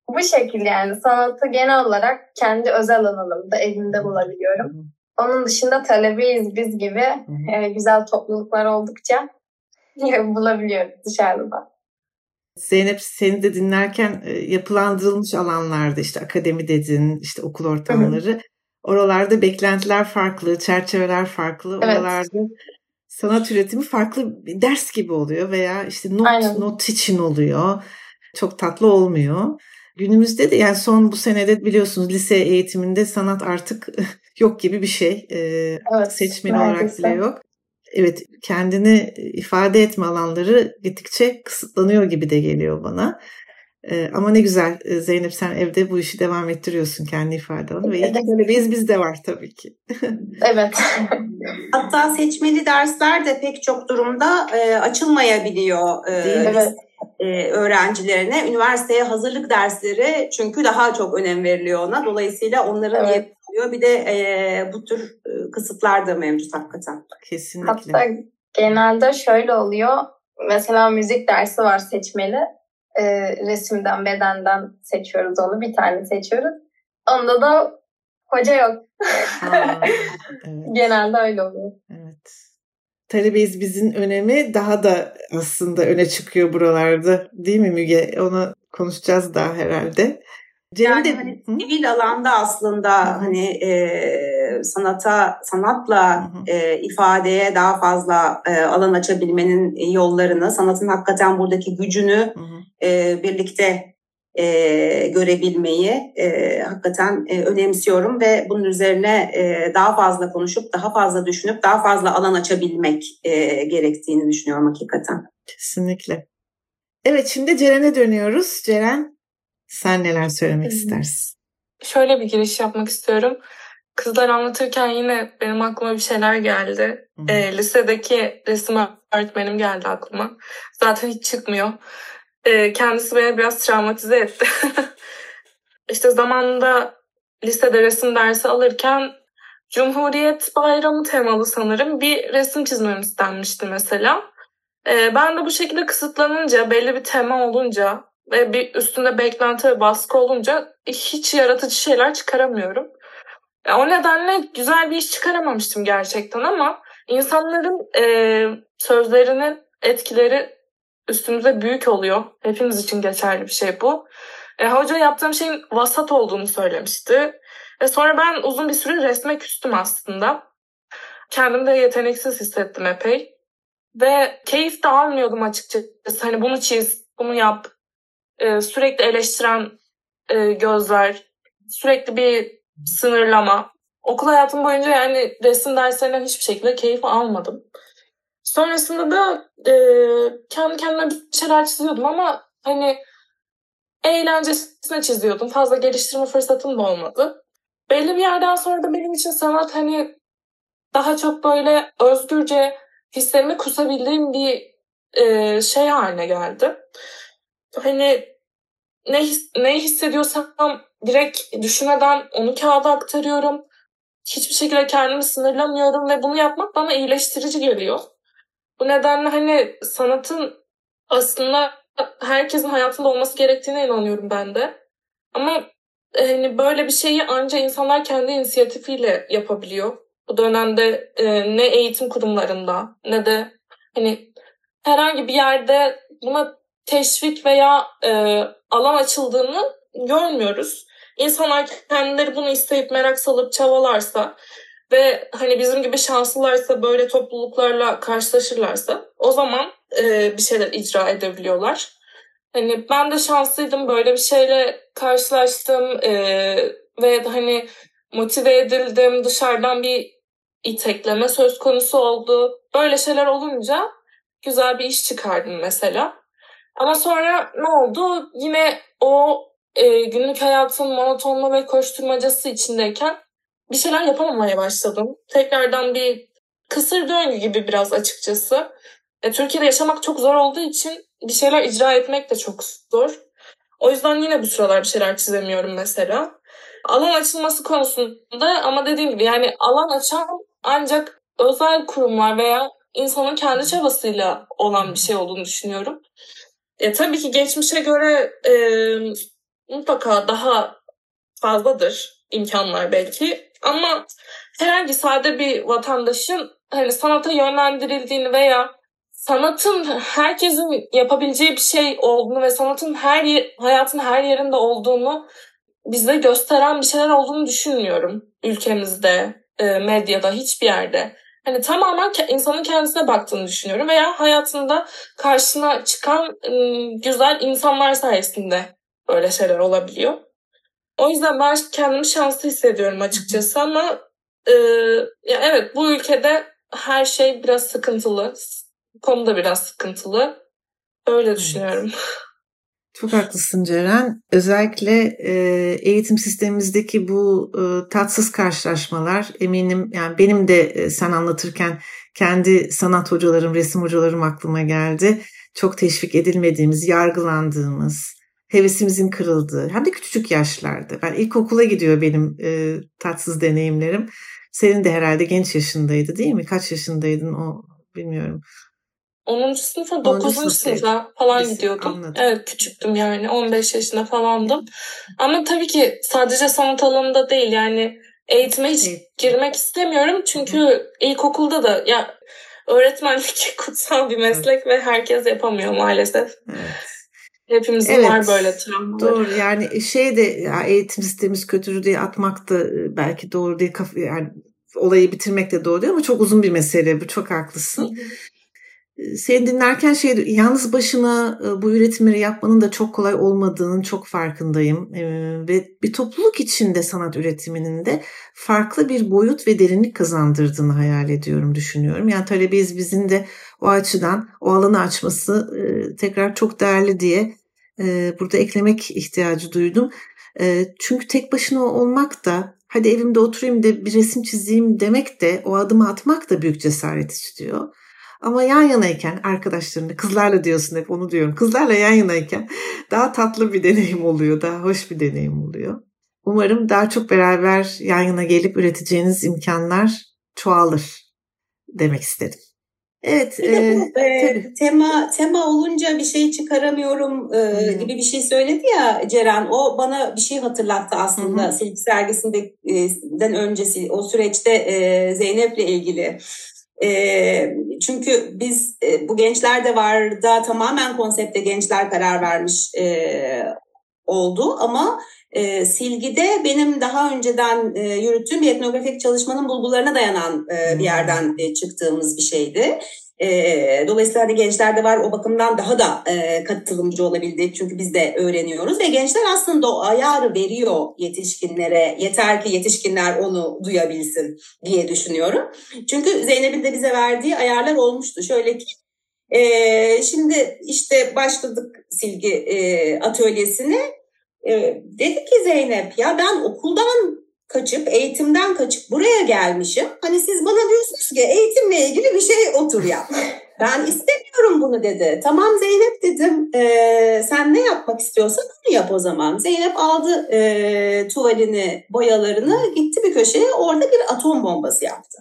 Bu şekilde yani sanatı genel olarak kendi özel alanımda evimde bulabiliyorum. Onun dışında talebeyiz biz gibi e, güzel topluluklar oldukça bulabiliyoruz dışarıda. Zeynep seni de dinlerken e, yapılandırılmış alanlarda işte akademi dedin, işte okul ortamları. Hı Oralarda beklentiler farklı, çerçeveler farklı. Evet. Oralarda sanat üretimi farklı bir ders gibi oluyor veya işte not Aynen. not için oluyor. Çok tatlı olmuyor. Günümüzde de yani son bu senede biliyorsunuz lise eğitiminde sanat artık yok gibi bir şey. Ee, evet, seçmeni olarak bile yok. Evet kendini ifade etme alanları gittikçe kısıtlanıyor gibi de geliyor bana. Ee, ama ne güzel Zeynep sen evde bu işi devam ettiriyorsun kendi ifade alanı ve ilk talebeyiz bizde var tabii ki. evet. Hatta seçmeli dersler de pek çok durumda e, açılmayabiliyor. E, Değil mi? Evet e, öğrencilerine üniversiteye hazırlık dersleri çünkü daha çok önem veriliyor ona. Dolayısıyla onların evet. yapılıyor. Bir de e, bu tür e, kısıtlar da mevcut hakikaten. Kesinlikle. Hatta genelde şöyle oluyor. Mesela müzik dersi var seçmeli. E, resimden, bedenden seçiyoruz onu. Bir tane seçiyoruz. Onda da hoca yok. Aa, evet. Genelde öyle oluyor. Evet talebeyiz bizim önemi daha da aslında öne çıkıyor buralarda. Değil mi Müge? Onu konuşacağız daha herhalde. Cem yani de... hani sivil alanda aslında Hı-hı. hani e, sanata sanatla e, ifadeye daha fazla e, alan açabilmenin yollarını, sanatın hakikaten buradaki gücünü e, birlikte e, görebilmeyi e, hakikaten e, önemsiyorum ve bunun üzerine e, daha fazla konuşup, daha fazla düşünüp, daha fazla alan açabilmek e, gerektiğini düşünüyorum hakikaten. Kesinlikle. Evet şimdi Ceren'e dönüyoruz. Ceren sen neler söylemek istersin? Şöyle bir giriş yapmak istiyorum. Kızlar anlatırken yine benim aklıma bir şeyler geldi. E, lisedeki resim öğretmenim geldi aklıma. Zaten hiç çıkmıyor. E, kendisi beni biraz travmatize etti. İşte zamanında lisede resim dersi alırken Cumhuriyet Bayramı temalı sanırım bir resim çizmem istenmişti mesela. E, ben de bu şekilde kısıtlanınca, belli bir tema olunca ve bir üstünde beklenti ve baskı olunca hiç yaratıcı şeyler çıkaramıyorum. E, o nedenle güzel bir iş çıkaramamıştım gerçekten ama insanların e, sözlerinin etkileri üstümüze büyük oluyor. Hepimiz için geçerli bir şey bu. E, hoca yaptığım şeyin vasat olduğunu söylemişti. Ve sonra ben uzun bir süre resme küstüm aslında. Kendimi de yeteneksiz hissettim epey. Ve keyif de almıyordum açıkçası. Hani bunu çiz, bunu yap. E, sürekli eleştiren e, gözler, sürekli bir sınırlama. Okul hayatım boyunca yani resim derslerinden hiçbir şekilde keyif almadım. Sonrasında da e, kendi kendime bir şeyler çiziyordum ama hani eğlencesine çiziyordum. Fazla geliştirme fırsatım da olmadı. Belli bir yerden sonra da benim için sanat hani daha çok böyle özgürce hislerimi kusabildiğim bir e, şey haline geldi. Hani ne his, ne hissediyorsam direkt düşünmeden onu kağıda aktarıyorum. Hiçbir şekilde kendimi sınırlamıyorum ve bunu yapmak bana iyileştirici geliyor. Bu nedenle hani sanatın aslında herkesin hayatında olması gerektiğine inanıyorum ben de. Ama hani böyle bir şeyi ancak insanlar kendi inisiyatifiyle yapabiliyor. Bu dönemde e, ne eğitim kurumlarında ne de hani herhangi bir yerde buna teşvik veya e, alan açıldığını görmüyoruz. İnsanlar kendileri bunu isteyip merak salıp çabalarsa ve hani bizim gibi şanslılarsa böyle topluluklarla karşılaşırlarsa o zaman e, bir şeyler icra edebiliyorlar. Hani ben de şanslıydım böyle bir şeyle karşılaştım e, ve hani motive edildim dışarıdan bir itekleme söz konusu oldu. Böyle şeyler olunca güzel bir iş çıkardım mesela. Ama sonra ne oldu? Yine o e, günlük hayatın monotonluğu ve koşturmacası içindeyken bir şeyler yapamamaya başladım. Tekrardan bir kısır döngü gibi biraz açıkçası. E, Türkiye'de yaşamak çok zor olduğu için bir şeyler icra etmek de çok zor. O yüzden yine bu sıralar bir şeyler çizemiyorum mesela. Alan açılması konusunda ama dediğim gibi yani alan açan ancak özel kurumlar veya insanın kendi çabasıyla olan bir şey olduğunu düşünüyorum. E, tabii ki geçmişe göre e, mutlaka daha fazladır imkanlar belki. Ama herhangi sade bir vatandaşın hani sanata yönlendirildiğini veya sanatın herkesin yapabileceği bir şey olduğunu ve sanatın her hayatın her yerinde olduğunu bize gösteren bir şeyler olduğunu düşünmüyorum ülkemizde, e, medyada, hiçbir yerde. Hani tamamen insanın kendisine baktığını düşünüyorum veya hayatında karşına çıkan güzel insanlar sayesinde böyle şeyler olabiliyor. O yüzden ben kendimi şanslı hissediyorum açıkçası ama e, ya evet bu ülkede her şey biraz sıkıntılı. Konu da biraz sıkıntılı. Öyle düşünüyorum. Çok haklısın Ceren. Özellikle e, eğitim sistemimizdeki bu e, tatsız karşılaşmalar eminim yani benim de e, sen anlatırken kendi sanat hocalarım, resim hocalarım aklıma geldi. Çok teşvik edilmediğimiz, yargılandığımız, hevesimizin kırıldığı hem de küçücük yaşlarda. Ben ilkokula gidiyor benim e, tatsız deneyimlerim. Senin de herhalde genç yaşındaydı değil mi? Kaç yaşındaydın o bilmiyorum. 10. sınıfa 9. sınıfa falan Biz, gidiyordum. Anladım. Evet küçüktüm yani 15 yaşında falandım. Ama tabii ki sadece sanat alanında değil yani eğitime hiç evet. girmek istemiyorum. Çünkü Hı. ilkokulda da ya öğretmenlik kutsal bir meslek evet. ve herkes yapamıyor maalesef. Evet. Hepimizin evet, var böyle travmaları. Doğru yani şey de ya eğitim sistemimiz kötüdür diye atmak da e, belki doğru değil. Yani olayı bitirmek de doğru değil ama çok uzun bir mesele bu çok haklısın. Hı. Seni dinlerken şey yalnız başına e, bu üretimleri yapmanın da çok kolay olmadığının çok farkındayım. E, ve bir topluluk içinde sanat üretiminin de farklı bir boyut ve derinlik kazandırdığını hayal ediyorum, düşünüyorum. Yani Talebeyiz bizim de o açıdan o alanı açması e, tekrar çok değerli diye burada eklemek ihtiyacı duydum. Çünkü tek başına olmak da hadi evimde oturayım da bir resim çizeyim demek de o adımı atmak da büyük cesaret istiyor. Ama yan yanayken arkadaşlarını kızlarla diyorsun hep onu diyorum. Kızlarla yan yanayken daha tatlı bir deneyim oluyor. Daha hoş bir deneyim oluyor. Umarım daha çok beraber yan yana gelip üreteceğiniz imkanlar çoğalır demek istedim. Evet. Bir de bu, e, tema tema olunca bir şey çıkaramıyorum e, gibi bir şey söyledi ya Ceren. O bana bir şey hatırlattı aslında. Silk sergisinden öncesi o süreçte e, Zeynep'le ilgili. E, çünkü biz e, bu gençler de var da tamamen konsepte gençler karar vermiş e, oldu ama e, Silgi'de benim daha önceden e, yürüttüğüm bir etnografik çalışmanın bulgularına dayanan e, bir yerden e, çıktığımız bir şeydi. E, dolayısıyla hani gençlerde var o bakımdan daha da e, katılımcı olabildi. Çünkü biz de öğreniyoruz ve gençler aslında o ayarı veriyor yetişkinlere. Yeter ki yetişkinler onu duyabilsin diye düşünüyorum. Çünkü Zeynep'in de bize verdiği ayarlar olmuştu. Şöyle ki e, şimdi işte başladık silgi e, atölyesine. E, dedi ki Zeynep ya ben okuldan kaçıp, eğitimden kaçıp buraya gelmişim. Hani siz bana diyorsunuz ki eğitimle ilgili bir şey otur yap. Ben istemiyorum bunu dedi. Tamam Zeynep dedim. E, sen ne yapmak istiyorsan onu yap o zaman. Zeynep aldı e, tuvalini, boyalarını gitti bir köşeye orada bir atom bombası yaptı.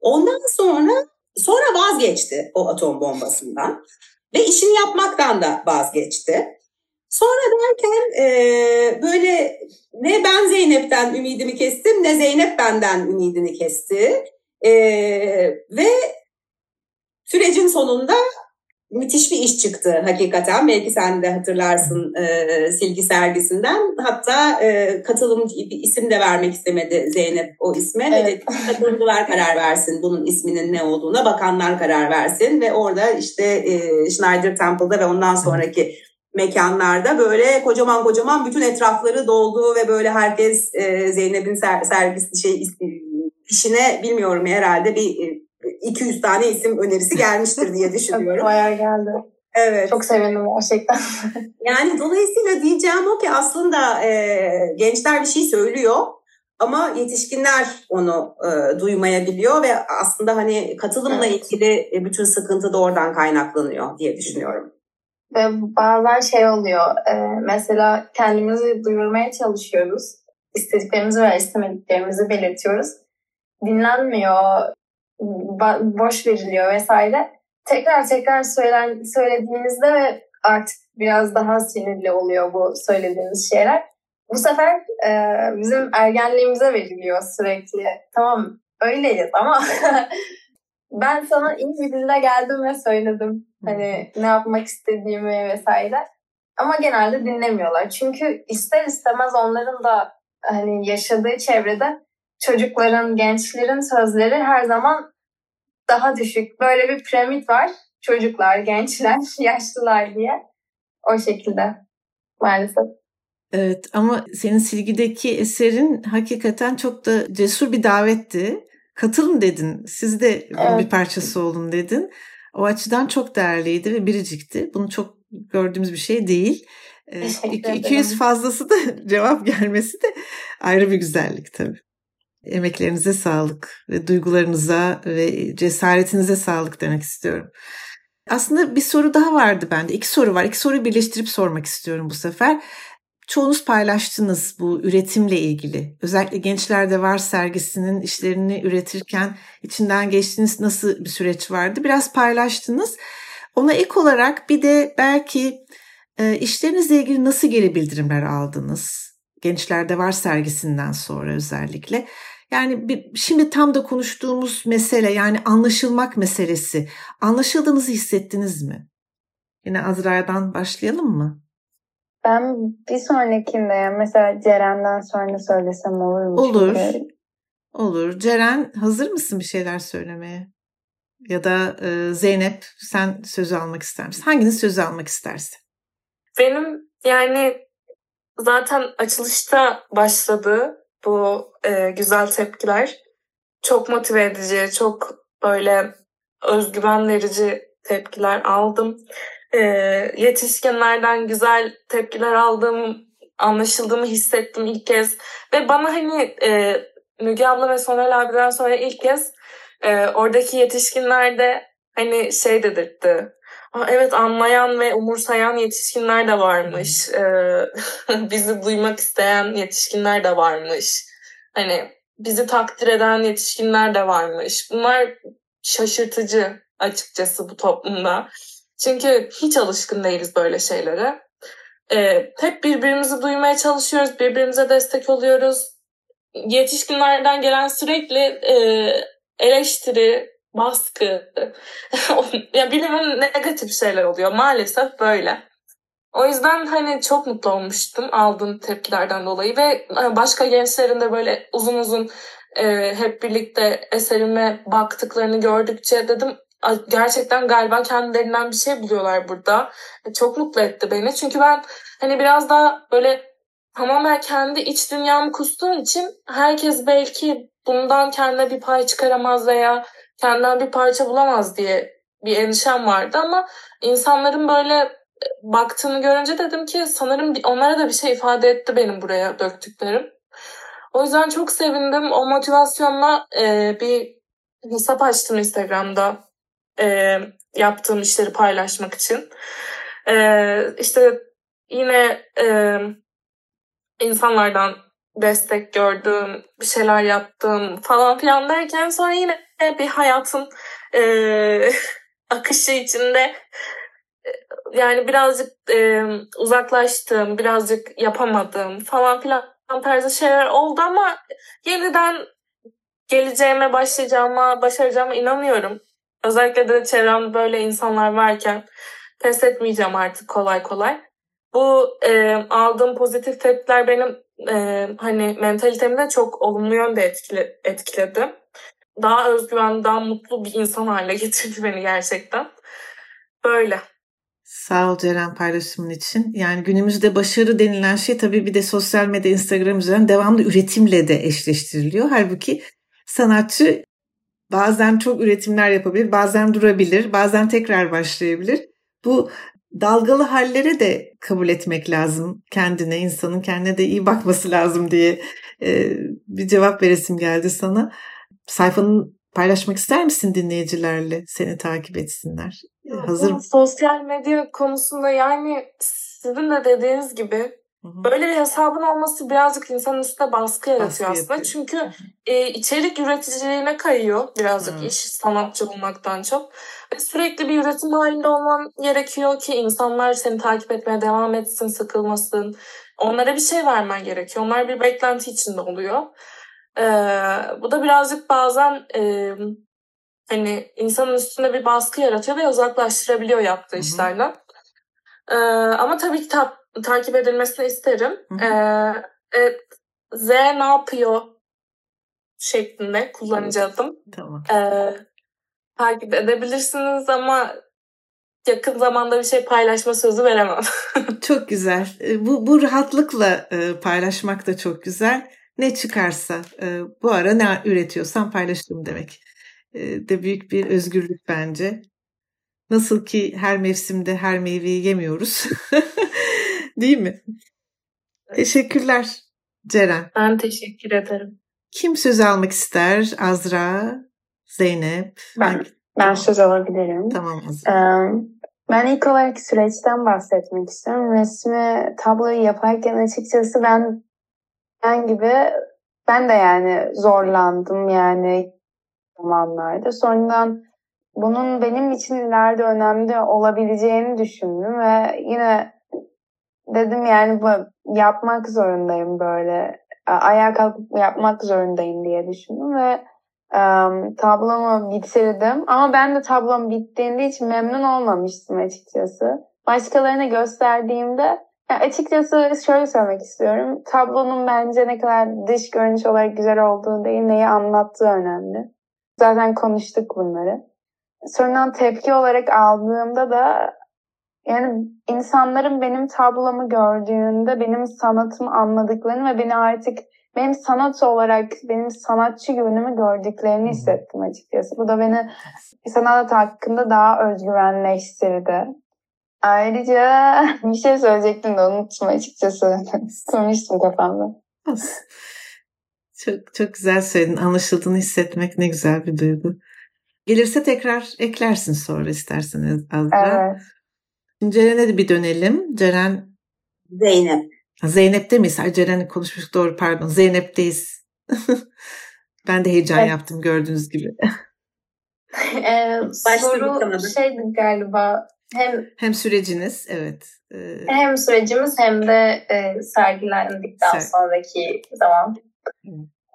Ondan sonra sonra vazgeçti o atom bombasından ve işini yapmaktan da vazgeçti. Sonra derken e, böyle ne ben Zeynep'ten ümidimi kestim ne Zeynep benden ümidini kesti. E, ve sürecin sonunda müthiş bir iş çıktı hakikaten. Belki sen de hatırlarsın e, silgi sergisinden. Hatta e, katılımcı bir isim de vermek istemedi Zeynep o isme. Evet. Katılımcılar karar versin bunun isminin ne olduğuna. Bakanlar karar versin ve orada işte e, Schneider Temple'da ve ondan sonraki mekanlarda böyle kocaman kocaman bütün etrafları doldu ve böyle herkes e, Zeynep'in ser, servis şey işine bilmiyorum herhalde bir 200 e, tane isim önerisi gelmiştir diye düşünüyorum. Bayağı geldi. Evet. Çok sevindim gerçekten. yani dolayısıyla diyeceğim o ki aslında e, gençler bir şey söylüyor ama yetişkinler onu e, duymayabiliyor ve aslında hani katılımla evet. ilgili bütün sıkıntı da oradan kaynaklanıyor diye düşünüyorum. Ve bazen şey oluyor, e, mesela kendimizi duyurmaya çalışıyoruz. İstediklerimizi ve istemediklerimizi belirtiyoruz. Dinlenmiyor, boş veriliyor vesaire. Tekrar tekrar söylen, söylediğinizde artık biraz daha sinirli oluyor bu söylediğiniz şeyler. Bu sefer e, bizim ergenliğimize veriliyor sürekli. Tamam öyleyiz ama ben sana iyi bir dilde geldim ve söyledim. Hani ne yapmak istediğimi vesaire. Ama genelde dinlemiyorlar. Çünkü ister istemez onların da hani yaşadığı çevrede çocukların, gençlerin sözleri her zaman daha düşük. Böyle bir piramit var. Çocuklar, gençler, yaşlılar diye. O şekilde maalesef. Evet ama senin silgideki eserin hakikaten çok da cesur bir davetti. Katılın dedin. Siz de evet. bir parçası olun dedin. O açıdan çok değerliydi ve biricikti. Bunu çok gördüğümüz bir şey değil. Ee, 200 fazlası da cevap gelmesi de ayrı bir güzellik tabii. Emeklerinize sağlık ve duygularınıza ve cesaretinize sağlık demek istiyorum. Aslında bir soru daha vardı bende. İki soru var. İki soruyu birleştirip sormak istiyorum bu sefer. Çoğunuz paylaştınız bu üretimle ilgili. Özellikle Gençlerde Var sergisinin işlerini üretirken içinden geçtiğiniz nasıl bir süreç vardı? Biraz paylaştınız. Ona ek olarak bir de belki e, işlerinizle ilgili nasıl geri bildirimler aldınız? Gençlerde Var sergisinden sonra özellikle. Yani bir, şimdi tam da konuştuğumuz mesele yani anlaşılmak meselesi. Anlaşıldığınızı hissettiniz mi? Yine Azra'dan başlayalım mı? Ben bir sonrakinde mesela Ceren'den sonra söylesem olur mu? Olur. Çünkü... Olur. Ceren hazır mısın bir şeyler söylemeye? Ya da e, Zeynep sen sözü almak ister misin? Hanginiz sözü almak istersin? Benim yani zaten açılışta başladı bu e, güzel tepkiler. Çok motive edici, çok böyle özgüven verici tepkiler aldım e, yetişkinlerden güzel tepkiler aldığım, anlaşıldığımı hissettim ilk kez. Ve bana hani e, Müge abla ve Soner abiden sonra ilk kez e, oradaki yetişkinler de hani şey dedirtti. Aa, evet anlayan ve umursayan yetişkinler de varmış. Ee, bizi duymak isteyen yetişkinler de varmış. Hani bizi takdir eden yetişkinler de varmış. Bunlar şaşırtıcı açıkçası bu toplumda. Çünkü hiç alışkın değiliz böyle şeylere. Ee, hep birbirimizi duymaya çalışıyoruz, birbirimize destek oluyoruz. Yetişkinlerden gelen sürekli e, eleştiri, baskı, ya bilimin negatif şeyler oluyor. Maalesef böyle. O yüzden hani çok mutlu olmuştum aldığım tepkilerden dolayı ve e, başka gençlerin de böyle uzun uzun e, hep birlikte eserime baktıklarını gördükçe dedim gerçekten galiba kendilerinden bir şey buluyorlar burada. E, çok mutlu etti beni. Çünkü ben hani biraz daha böyle tamamen kendi iç dünyamı kustuğum için herkes belki bundan kendine bir pay çıkaramaz veya kendinden bir parça bulamaz diye bir endişem vardı ama insanların böyle e, baktığını görünce dedim ki sanırım onlara da bir şey ifade etti benim buraya döktüklerim. O yüzden çok sevindim. O motivasyonla e, bir hesap açtım Instagram'da e, yaptığım işleri paylaşmak için. E, işte yine e, insanlardan destek gördüm, bir şeyler yaptım falan filan derken sonra yine bir hayatın e, akışı içinde e, yani birazcık e, uzaklaştım, birazcık yapamadım falan filan tarzı şeyler oldu ama yeniden geleceğime, başlayacağıma, başaracağıma inanıyorum. Özellikle de çevremde böyle insanlar varken pes etmeyeceğim artık kolay kolay. Bu e, aldığım pozitif tepkiler benim e, hani mentalitemi de çok olumlu yönde etkile, etkiledi. Daha özgüven, daha mutlu bir insan haline getirdi beni gerçekten. Böyle. Sağ ol Ceren paylaşımın için. Yani günümüzde başarı denilen şey tabii bir de sosyal medya, Instagram üzerinden devamlı üretimle de eşleştiriliyor. Halbuki sanatçı bazen çok üretimler yapabilir, bazen durabilir, bazen tekrar başlayabilir. Bu dalgalı hallere de kabul etmek lazım kendine, insanın kendine de iyi bakması lazım diye e, bir cevap veresim geldi sana. Sayfanın paylaşmak ister misin dinleyicilerle? Seni takip etsinler. Hazır mı? Sosyal medya konusunda yani sizin de dediğiniz gibi. Böyle bir hesabın olması birazcık insanın üstüne baskı yaratıyor baskı aslında. Yapıyor. Çünkü e, içerik üreticiliğine kayıyor birazcık Hı. iş sanatçı olmaktan çok. Ve sürekli bir üretim halinde olman gerekiyor ki insanlar seni takip etmeye devam etsin, sıkılmasın. Onlara bir şey vermen gerekiyor. Onlar bir beklenti içinde oluyor. Ee, bu da birazcık bazen e, hani insanın üstünde bir baskı yaratıyor ve uzaklaştırabiliyor yaptığı Hı-hı. işlerden. Ee, ama tabii ki takip edilmesini isterim. Ee, e, Z ne yapıyor şeklinde kullanıcı adım. Tamam. Ee, takip edebilirsiniz ama yakın zamanda bir şey paylaşma sözü veremem. çok güzel. Ee, bu, bu rahatlıkla e, paylaşmak da çok güzel. Ne çıkarsa e, bu ara ne üretiyorsan paylaşırım demek. E, de büyük bir özgürlük bence. Nasıl ki her mevsimde her meyveyi yemiyoruz. Değil mi? Teşekkürler Ceren. Ben teşekkür ederim. Kim söz almak ister? Azra, Zeynep. Ben, ben söz alabilirim. Tamam Azra. Ee, ben ilk olarak süreçten bahsetmek istiyorum. Resmi tabloyu yaparken açıkçası ben ben gibi ben de yani zorlandım yani zamanlarda. Sonradan bunun benim için ileride önemli olabileceğini düşündüm ve yine dedim yani bu, yapmak zorundayım böyle ayağa kalkıp yapmak zorundayım diye düşündüm ve um, tablomu bitirdim ama ben de tablom bittiğinde hiç memnun olmamıştım açıkçası. Başkalarına gösterdiğimde yani açıkçası şöyle söylemek istiyorum. Tablonun bence ne kadar dış görünüş olarak güzel olduğu değil, neyi anlattığı önemli. Zaten konuştuk bunları. Sonradan tepki olarak aldığımda da yani insanların benim tablomu gördüğünde benim sanatımı anladıklarını ve beni artık benim sanat olarak benim sanatçı yönümü gördüklerini hissettim açıkçası. Bu da beni sanat hakkında daha özgüvenleştirdi. Ayrıca bir şey söyleyecektim de unuttum açıkçası. Konuştum kafamda. Çok, çok güzel söyledin. Anlaşıldığını hissetmek ne güzel bir duygu. Gelirse tekrar eklersin sonra isterseniz Azra. Evet. Ceren'e de bir dönelim. Ceren Zeynep. Zeynep'te miyiz? Ay Ceren'le konuşmuş doğru pardon. Zeynep'teyiz. ben de heyecan evet. yaptım gördüğünüz gibi. ee, soru şeydi galiba hem hem süreciniz evet. Ee, hem sürecimiz hem de e, sergilendikten Ser- sonraki zaman.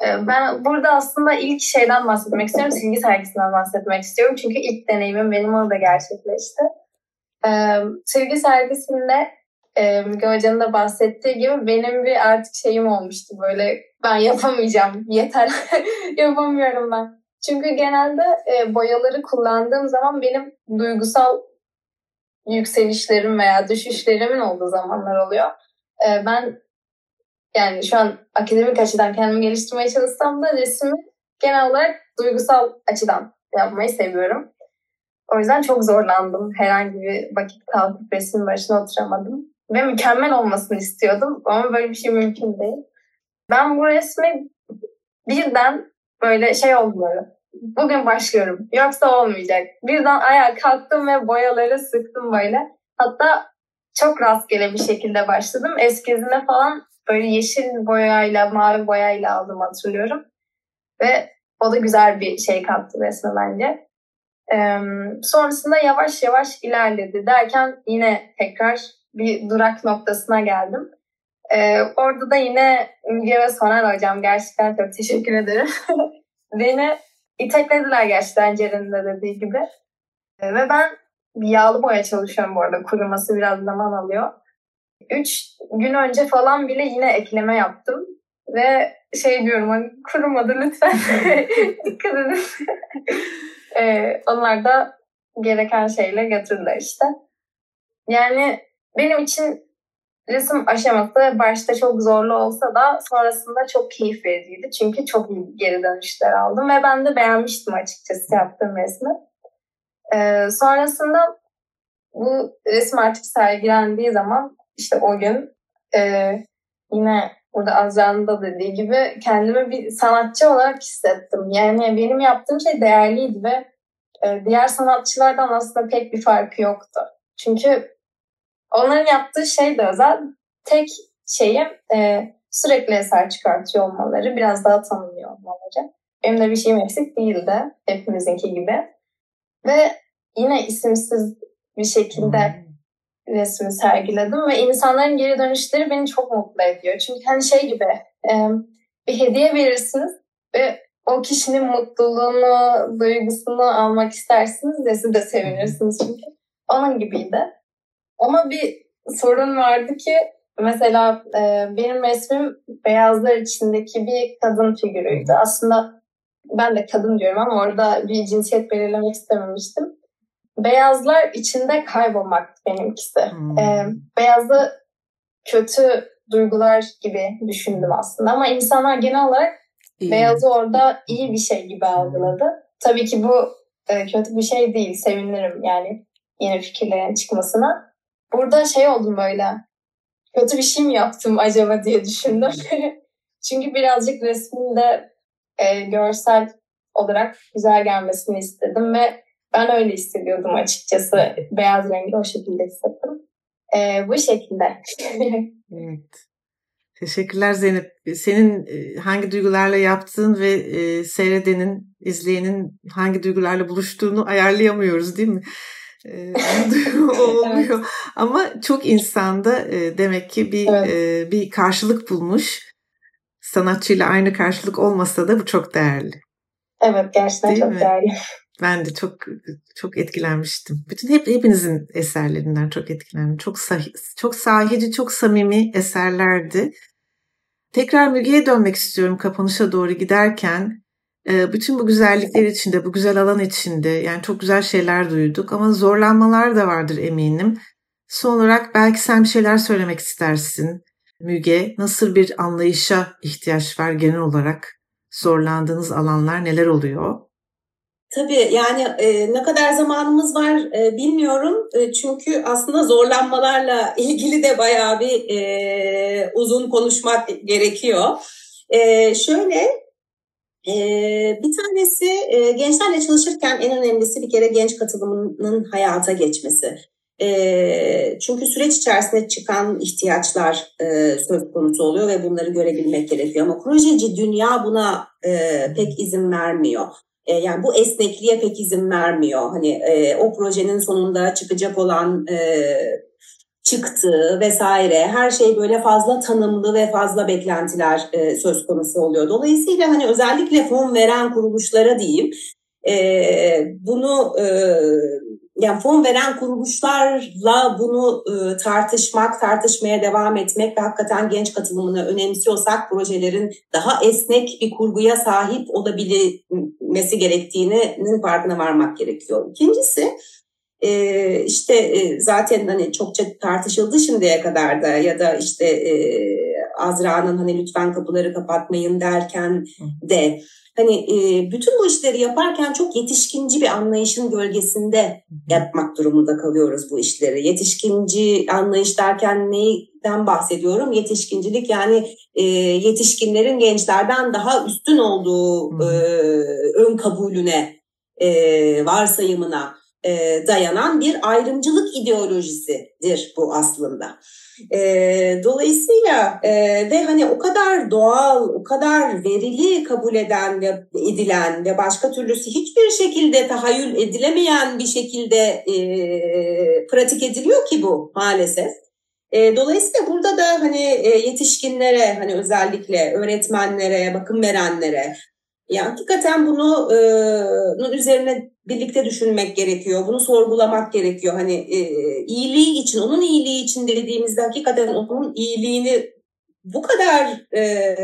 Ee, ben burada aslında ilk şeyden bahsetmek istiyorum. Silgi sergisinden bahsetmek istiyorum. Çünkü ilk deneyimim benim orada gerçekleşti. Ee, silgi sergisinde e, da bahsettiği gibi benim bir artık şeyim olmuştu böyle ben yapamayacağım yeter yapamıyorum ben. Çünkü genelde e, boyaları kullandığım zaman benim duygusal yükselişlerim veya düşüşlerimin olduğu zamanlar oluyor. E, ben yani şu an akademik açıdan kendimi geliştirmeye çalışsam da resmi genel olarak duygusal açıdan yapmayı seviyorum. O yüzden çok zorlandım. Herhangi bir vakit kalkıp resmin başına oturamadım. Ve mükemmel olmasını istiyordum ama böyle bir şey mümkün değil. Ben bu resmi birden böyle şey böyle. Bugün başlıyorum. Yoksa olmayacak. Birden ayağa kalktım ve boyaları sıktım böyle. Hatta çok rastgele bir şekilde başladım. Eskizine falan böyle yeşil boyayla, mavi boyayla aldım hatırlıyorum. Ve o da güzel bir şey kattı resme bence. Ee, sonrasında yavaş yavaş ilerledi derken yine tekrar bir durak noktasına geldim. Ee, orada da yine Müge ve Soner hocam gerçekten çok teşekkür ederim. Beni iteklediler gerçekten Ceren'in de dediği gibi. Ee, ve ben yağlı boya çalışıyorum bu arada. Kuruması biraz zaman alıyor. Üç gün önce falan bile yine ekleme yaptım. Ve şey diyorum hani kurumadı lütfen dikkat edin. ee, onlar da gereken şeyle götürdüler işte. Yani benim için resim aşaması başta çok zorlu olsa da sonrasında çok keyif vericiydi. Çünkü çok iyi geri dönüşler aldım ve ben de beğenmiştim açıkçası yaptığım resmi. Ee, sonrasında bu resim artık sergilendiği zaman işte o gün e, yine burada Azra'nın da dediği gibi kendimi bir sanatçı olarak hissettim. Yani benim yaptığım şey değerliydi ve e, diğer sanatçılardan aslında pek bir farkı yoktu. Çünkü Onların yaptığı şey de özel. Tek şeyi e, sürekli eser çıkartıyor olmaları, biraz daha tanınıyor olmaları. Benim de bir şeyim eksik değildi, hepimizinki gibi. Ve yine isimsiz bir şekilde. Resmi sergiledim ve insanların geri dönüşleri beni çok mutlu ediyor. Çünkü hani şey gibi e, bir hediye verirsiniz ve o kişinin mutluluğunu, duygusunu almak istersiniz de siz de sevinirsiniz çünkü. Onun gibiydi. Ama bir sorun vardı ki mesela e, benim resmim beyazlar içindeki bir kadın figürüydü. Aslında ben de kadın diyorum ama orada bir cinsiyet belirlemek istememiştim. Beyazlar içinde kaybolmak benimkisi. Hmm. E, beyazı kötü duygular gibi düşündüm aslında ama insanlar genel olarak iyi. beyazı orada iyi bir şey gibi algıladı. Tabii ki bu e, kötü bir şey değil. Sevinirim yani yeni fikirlerin çıkmasına burada şey oldum böyle. Kötü bir şey mi yaptım acaba diye düşündüm. Çünkü birazcık resminde e, görsel olarak güzel gelmesini istedim ve ben öyle hissediyordum açıkçası. Beyaz rengi o şekilde hissettim. E, bu şekilde. evet. Teşekkürler Zeynep. Senin e, hangi duygularla yaptığın ve e, seyredenin, izleyenin hangi duygularla buluştuğunu ayarlayamıyoruz değil mi? e, olmuyor. evet. Ama çok insanda e, demek ki bir evet. e, bir karşılık bulmuş. Sanatçıyla aynı karşılık olmasa da bu çok değerli. Evet gerçekten Değil çok mi? değerli. Ben de çok çok etkilenmiştim. Bütün hep hepinizin eserlerinden çok etkilendim. Çok sah çok sahici, çok samimi eserlerdi. Tekrar Müge'ye dönmek istiyorum kapanışa doğru giderken bütün bu güzellikler içinde, bu güzel alan içinde yani çok güzel şeyler duyduk ama zorlanmalar da vardır eminim. Son olarak belki sen bir şeyler söylemek istersin. Müge, nasıl bir anlayışa ihtiyaç var genel olarak? Zorlandığınız alanlar neler oluyor? Tabii yani e, ne kadar zamanımız var e, bilmiyorum. E, çünkü aslında zorlanmalarla ilgili de bayağı bir e, uzun konuşmak gerekiyor. E, şöyle ee, bir tanesi e, gençlerle çalışırken en önemlisi bir kere genç katılımının hayata geçmesi. E, çünkü süreç içerisinde çıkan ihtiyaçlar e, söz konusu oluyor ve bunları görebilmek gerekiyor. Ama projeci dünya buna e, pek izin vermiyor. E, yani bu esnekliğe pek izin vermiyor. Hani e, o projenin sonunda çıkacak olan e, çıktığı vesaire her şey böyle fazla tanımlı ve fazla beklentiler e, söz konusu oluyor. Dolayısıyla hani özellikle fon veren kuruluşlara diyeyim e, bunu e, yani fon veren kuruluşlarla bunu e, tartışmak, tartışmaya devam etmek ve hakikaten genç katılımını önemsiyorsak projelerin daha esnek bir kurguya sahip olabilir edilmesi gerektiğinin farkına varmak gerekiyor. İkincisi e, işte e, zaten hani çokça tartışıldı şimdiye kadar da ya da işte e, Azra'nın hani lütfen kapıları kapatmayın derken de hani e, bütün bu işleri yaparken çok yetişkinci bir anlayışın gölgesinde yapmak durumunda kalıyoruz bu işleri. Yetişkinci anlayış derken neyden bahsediyorum? Yetişkincilik yani e, yetişkinlerin gençlerden daha üstün olduğu e, ön kabulüne, e, varsayımına e, dayanan bir ayrımcılık ideolojisidir bu aslında. E, dolayısıyla e, ve hani o kadar doğal, o kadar verili kabul eden ve edilen ve başka türlüsü hiçbir şekilde tahayyül edilemeyen bir şekilde e, pratik ediliyor ki bu maalesef. E, dolayısıyla burada da hani e, yetişkinlere hani özellikle öğretmenlere, bakım verenlere ya hakikaten bunu e, üzerine birlikte düşünmek gerekiyor. Bunu sorgulamak gerekiyor. Hani e, iyiliği için, onun iyiliği için dediğimizde hakikaten onun iyiliğini bu kadar e,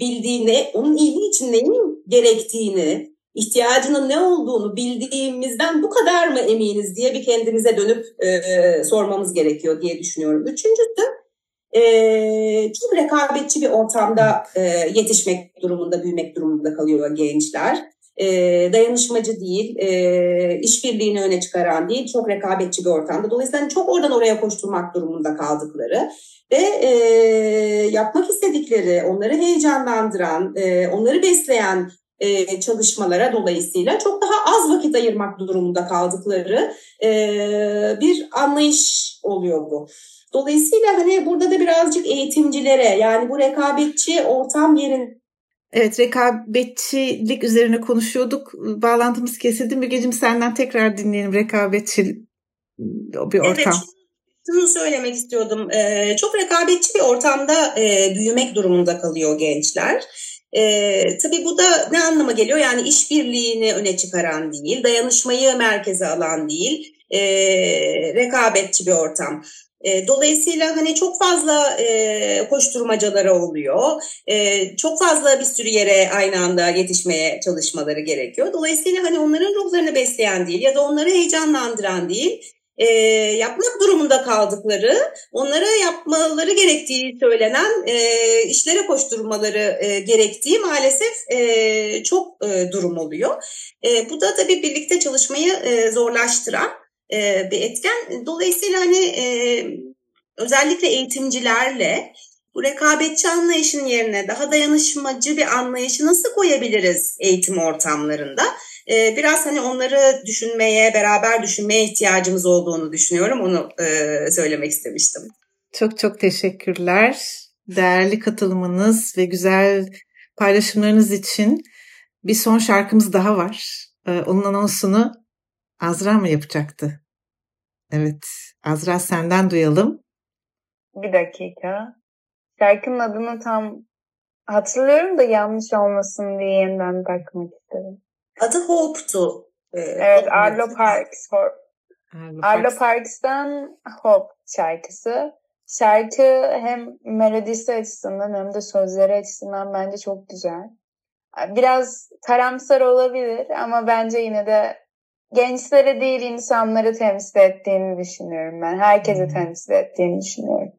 bildiğini, onun iyiliği için neyin gerektiğini, ihtiyacının ne olduğunu bildiğimizden bu kadar mı eminiz diye bir kendimize dönüp e, sormamız gerekiyor diye düşünüyorum. Üçüncüsü e, çok rekabetçi bir ortamda e, yetişmek durumunda, büyümek durumunda kalıyor gençler. E, dayanışmacı değil, e, işbirliğini öne çıkaran değil, çok rekabetçi bir ortamda. Dolayısıyla çok oradan oraya koşturmak durumunda kaldıkları ve e, yapmak istedikleri, onları heyecanlandıran, e, onları besleyen e, çalışmalara dolayısıyla çok daha az vakit ayırmak durumunda kaldıkları e, bir anlayış oluyor bu. Dolayısıyla hani burada da birazcık eğitimcilere yani bu rekabetçi ortam yerin Evet rekabetçilik üzerine konuşuyorduk. Bağlantımız kesildi. Mügeciğim senden tekrar dinleyelim rekabetçi bir ortam. Evet şunu söylemek istiyordum. Ee, çok rekabetçi bir ortamda e, büyümek durumunda kalıyor gençler. E, tabii bu da ne anlama geliyor? Yani işbirliğini öne çıkaran değil, dayanışmayı merkeze alan değil, e, rekabetçi bir ortam. E, dolayısıyla hani çok fazla e, koşturmacaları oluyor. E, çok fazla bir sürü yere aynı anda yetişmeye çalışmaları gerekiyor. Dolayısıyla hani onların ruhlarını besleyen değil ya da onları heyecanlandıran değil, e, yapmak durumunda kaldıkları, onlara yapmaları gerektiği söylenen e, işlere koşturmaları e, gerektiği maalesef e, çok e, durum oluyor. E, bu da tabii birlikte çalışmayı e, zorlaştıran e, bir etken. Dolayısıyla hani e, özellikle eğitimcilerle bu rekabetçi anlayışın yerine daha dayanışmacı bir anlayışı nasıl koyabiliriz eğitim ortamlarında? E, biraz hani onları düşünmeye, beraber düşünmeye ihtiyacımız olduğunu düşünüyorum. Onu e, söylemek istemiştim. Çok çok teşekkürler. Değerli katılımınız ve güzel paylaşımlarınız için bir son şarkımız daha var. Onun anonsunu Azra mı yapacaktı? Evet. Azra senden duyalım. Bir dakika. Şarkının adını tam hatırlıyorum da yanlış olmasın diye yeniden bakmak istedim. Adı Hope'tu. Ee, evet, Arlo Parks. Arlo, Arlo Parks'tan Hope şarkısı. Şarkı hem melodisi açısından hem de sözleri açısından bence çok güzel. Biraz karamsar olabilir ama bence yine de gençlere değil insanları temsil ettiğini düşünüyorum ben. Herkese hmm. temsil ettiğini düşünüyorum.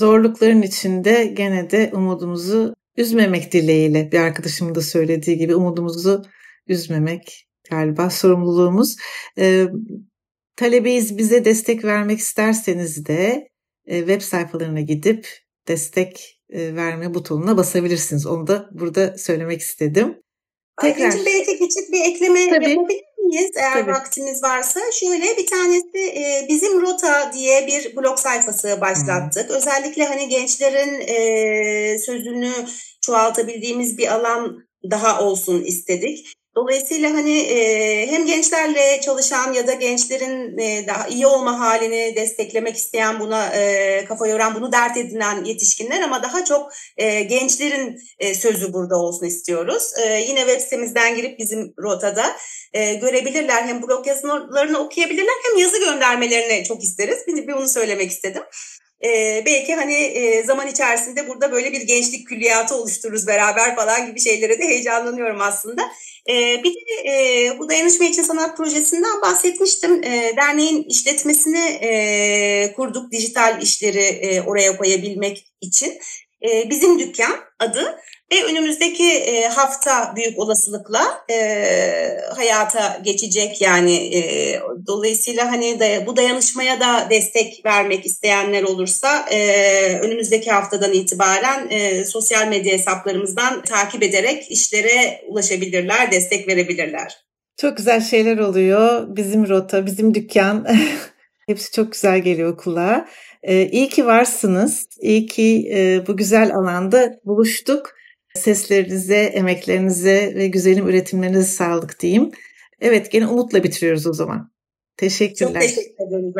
Zorlukların içinde gene de umudumuzu üzmemek dileğiyle bir arkadaşımın da söylediği gibi umudumuzu üzmemek galiba sorumluluğumuz. Ee, talebeyiz bize destek vermek isterseniz de e, web sayfalarına gidip destek e, verme butonuna basabilirsiniz. Onu da burada söylemek istedim. Tekrar. Aydıncığım belki küçük bir ekleme Tabii. yapabilir miyiz eğer Tabii. vaktimiz varsa? Şöyle bir tanesi e, bizim Rota diye bir blog sayfası başlattık. Hmm. Özellikle hani gençlerin e, sözünü çoğaltabildiğimiz bir alan daha olsun istedik. Dolayısıyla hani e, hem gençlerle çalışan ya da gençlerin e, daha iyi olma halini desteklemek isteyen buna e, kafa yoran bunu dert edinen yetişkinler ama daha çok e, gençlerin e, sözü burada olsun istiyoruz. E, yine web sitemizden girip bizim rotada e, görebilirler. Hem blog yazılarını okuyabilirler hem yazı göndermelerini çok isteriz. Bir, bir onu söylemek istedim. E, belki hani e, zaman içerisinde burada böyle bir gençlik külliyatı oluştururuz beraber falan gibi şeylere de heyecanlanıyorum aslında. E, bir de e, bu Dayanışma için Sanat projesinden bahsetmiştim. E, derneğin işletmesini e, kurduk dijital işleri e, oraya koyabilmek için. E, bizim dükkan adı ve önümüzdeki e, hafta büyük olasılıkla e, hayata geçecek yani e, dolayısıyla hani de, bu dayanışmaya da destek vermek isteyenler olursa e, önümüzdeki haftadan itibaren e, sosyal medya hesaplarımızdan takip ederek işlere ulaşabilirler, destek verebilirler. Çok güzel şeyler oluyor. Bizim rota, bizim dükkan hepsi çok güzel geliyor kulağa. Ee, iyi ki varsınız. İyi ki e, bu güzel alanda buluştuk. Seslerinize, emeklerinize ve güzelim üretimlerinize sağlık diyeyim. Evet gene umutla bitiriyoruz o zaman. Teşekkürler. Çok teşekkür ederim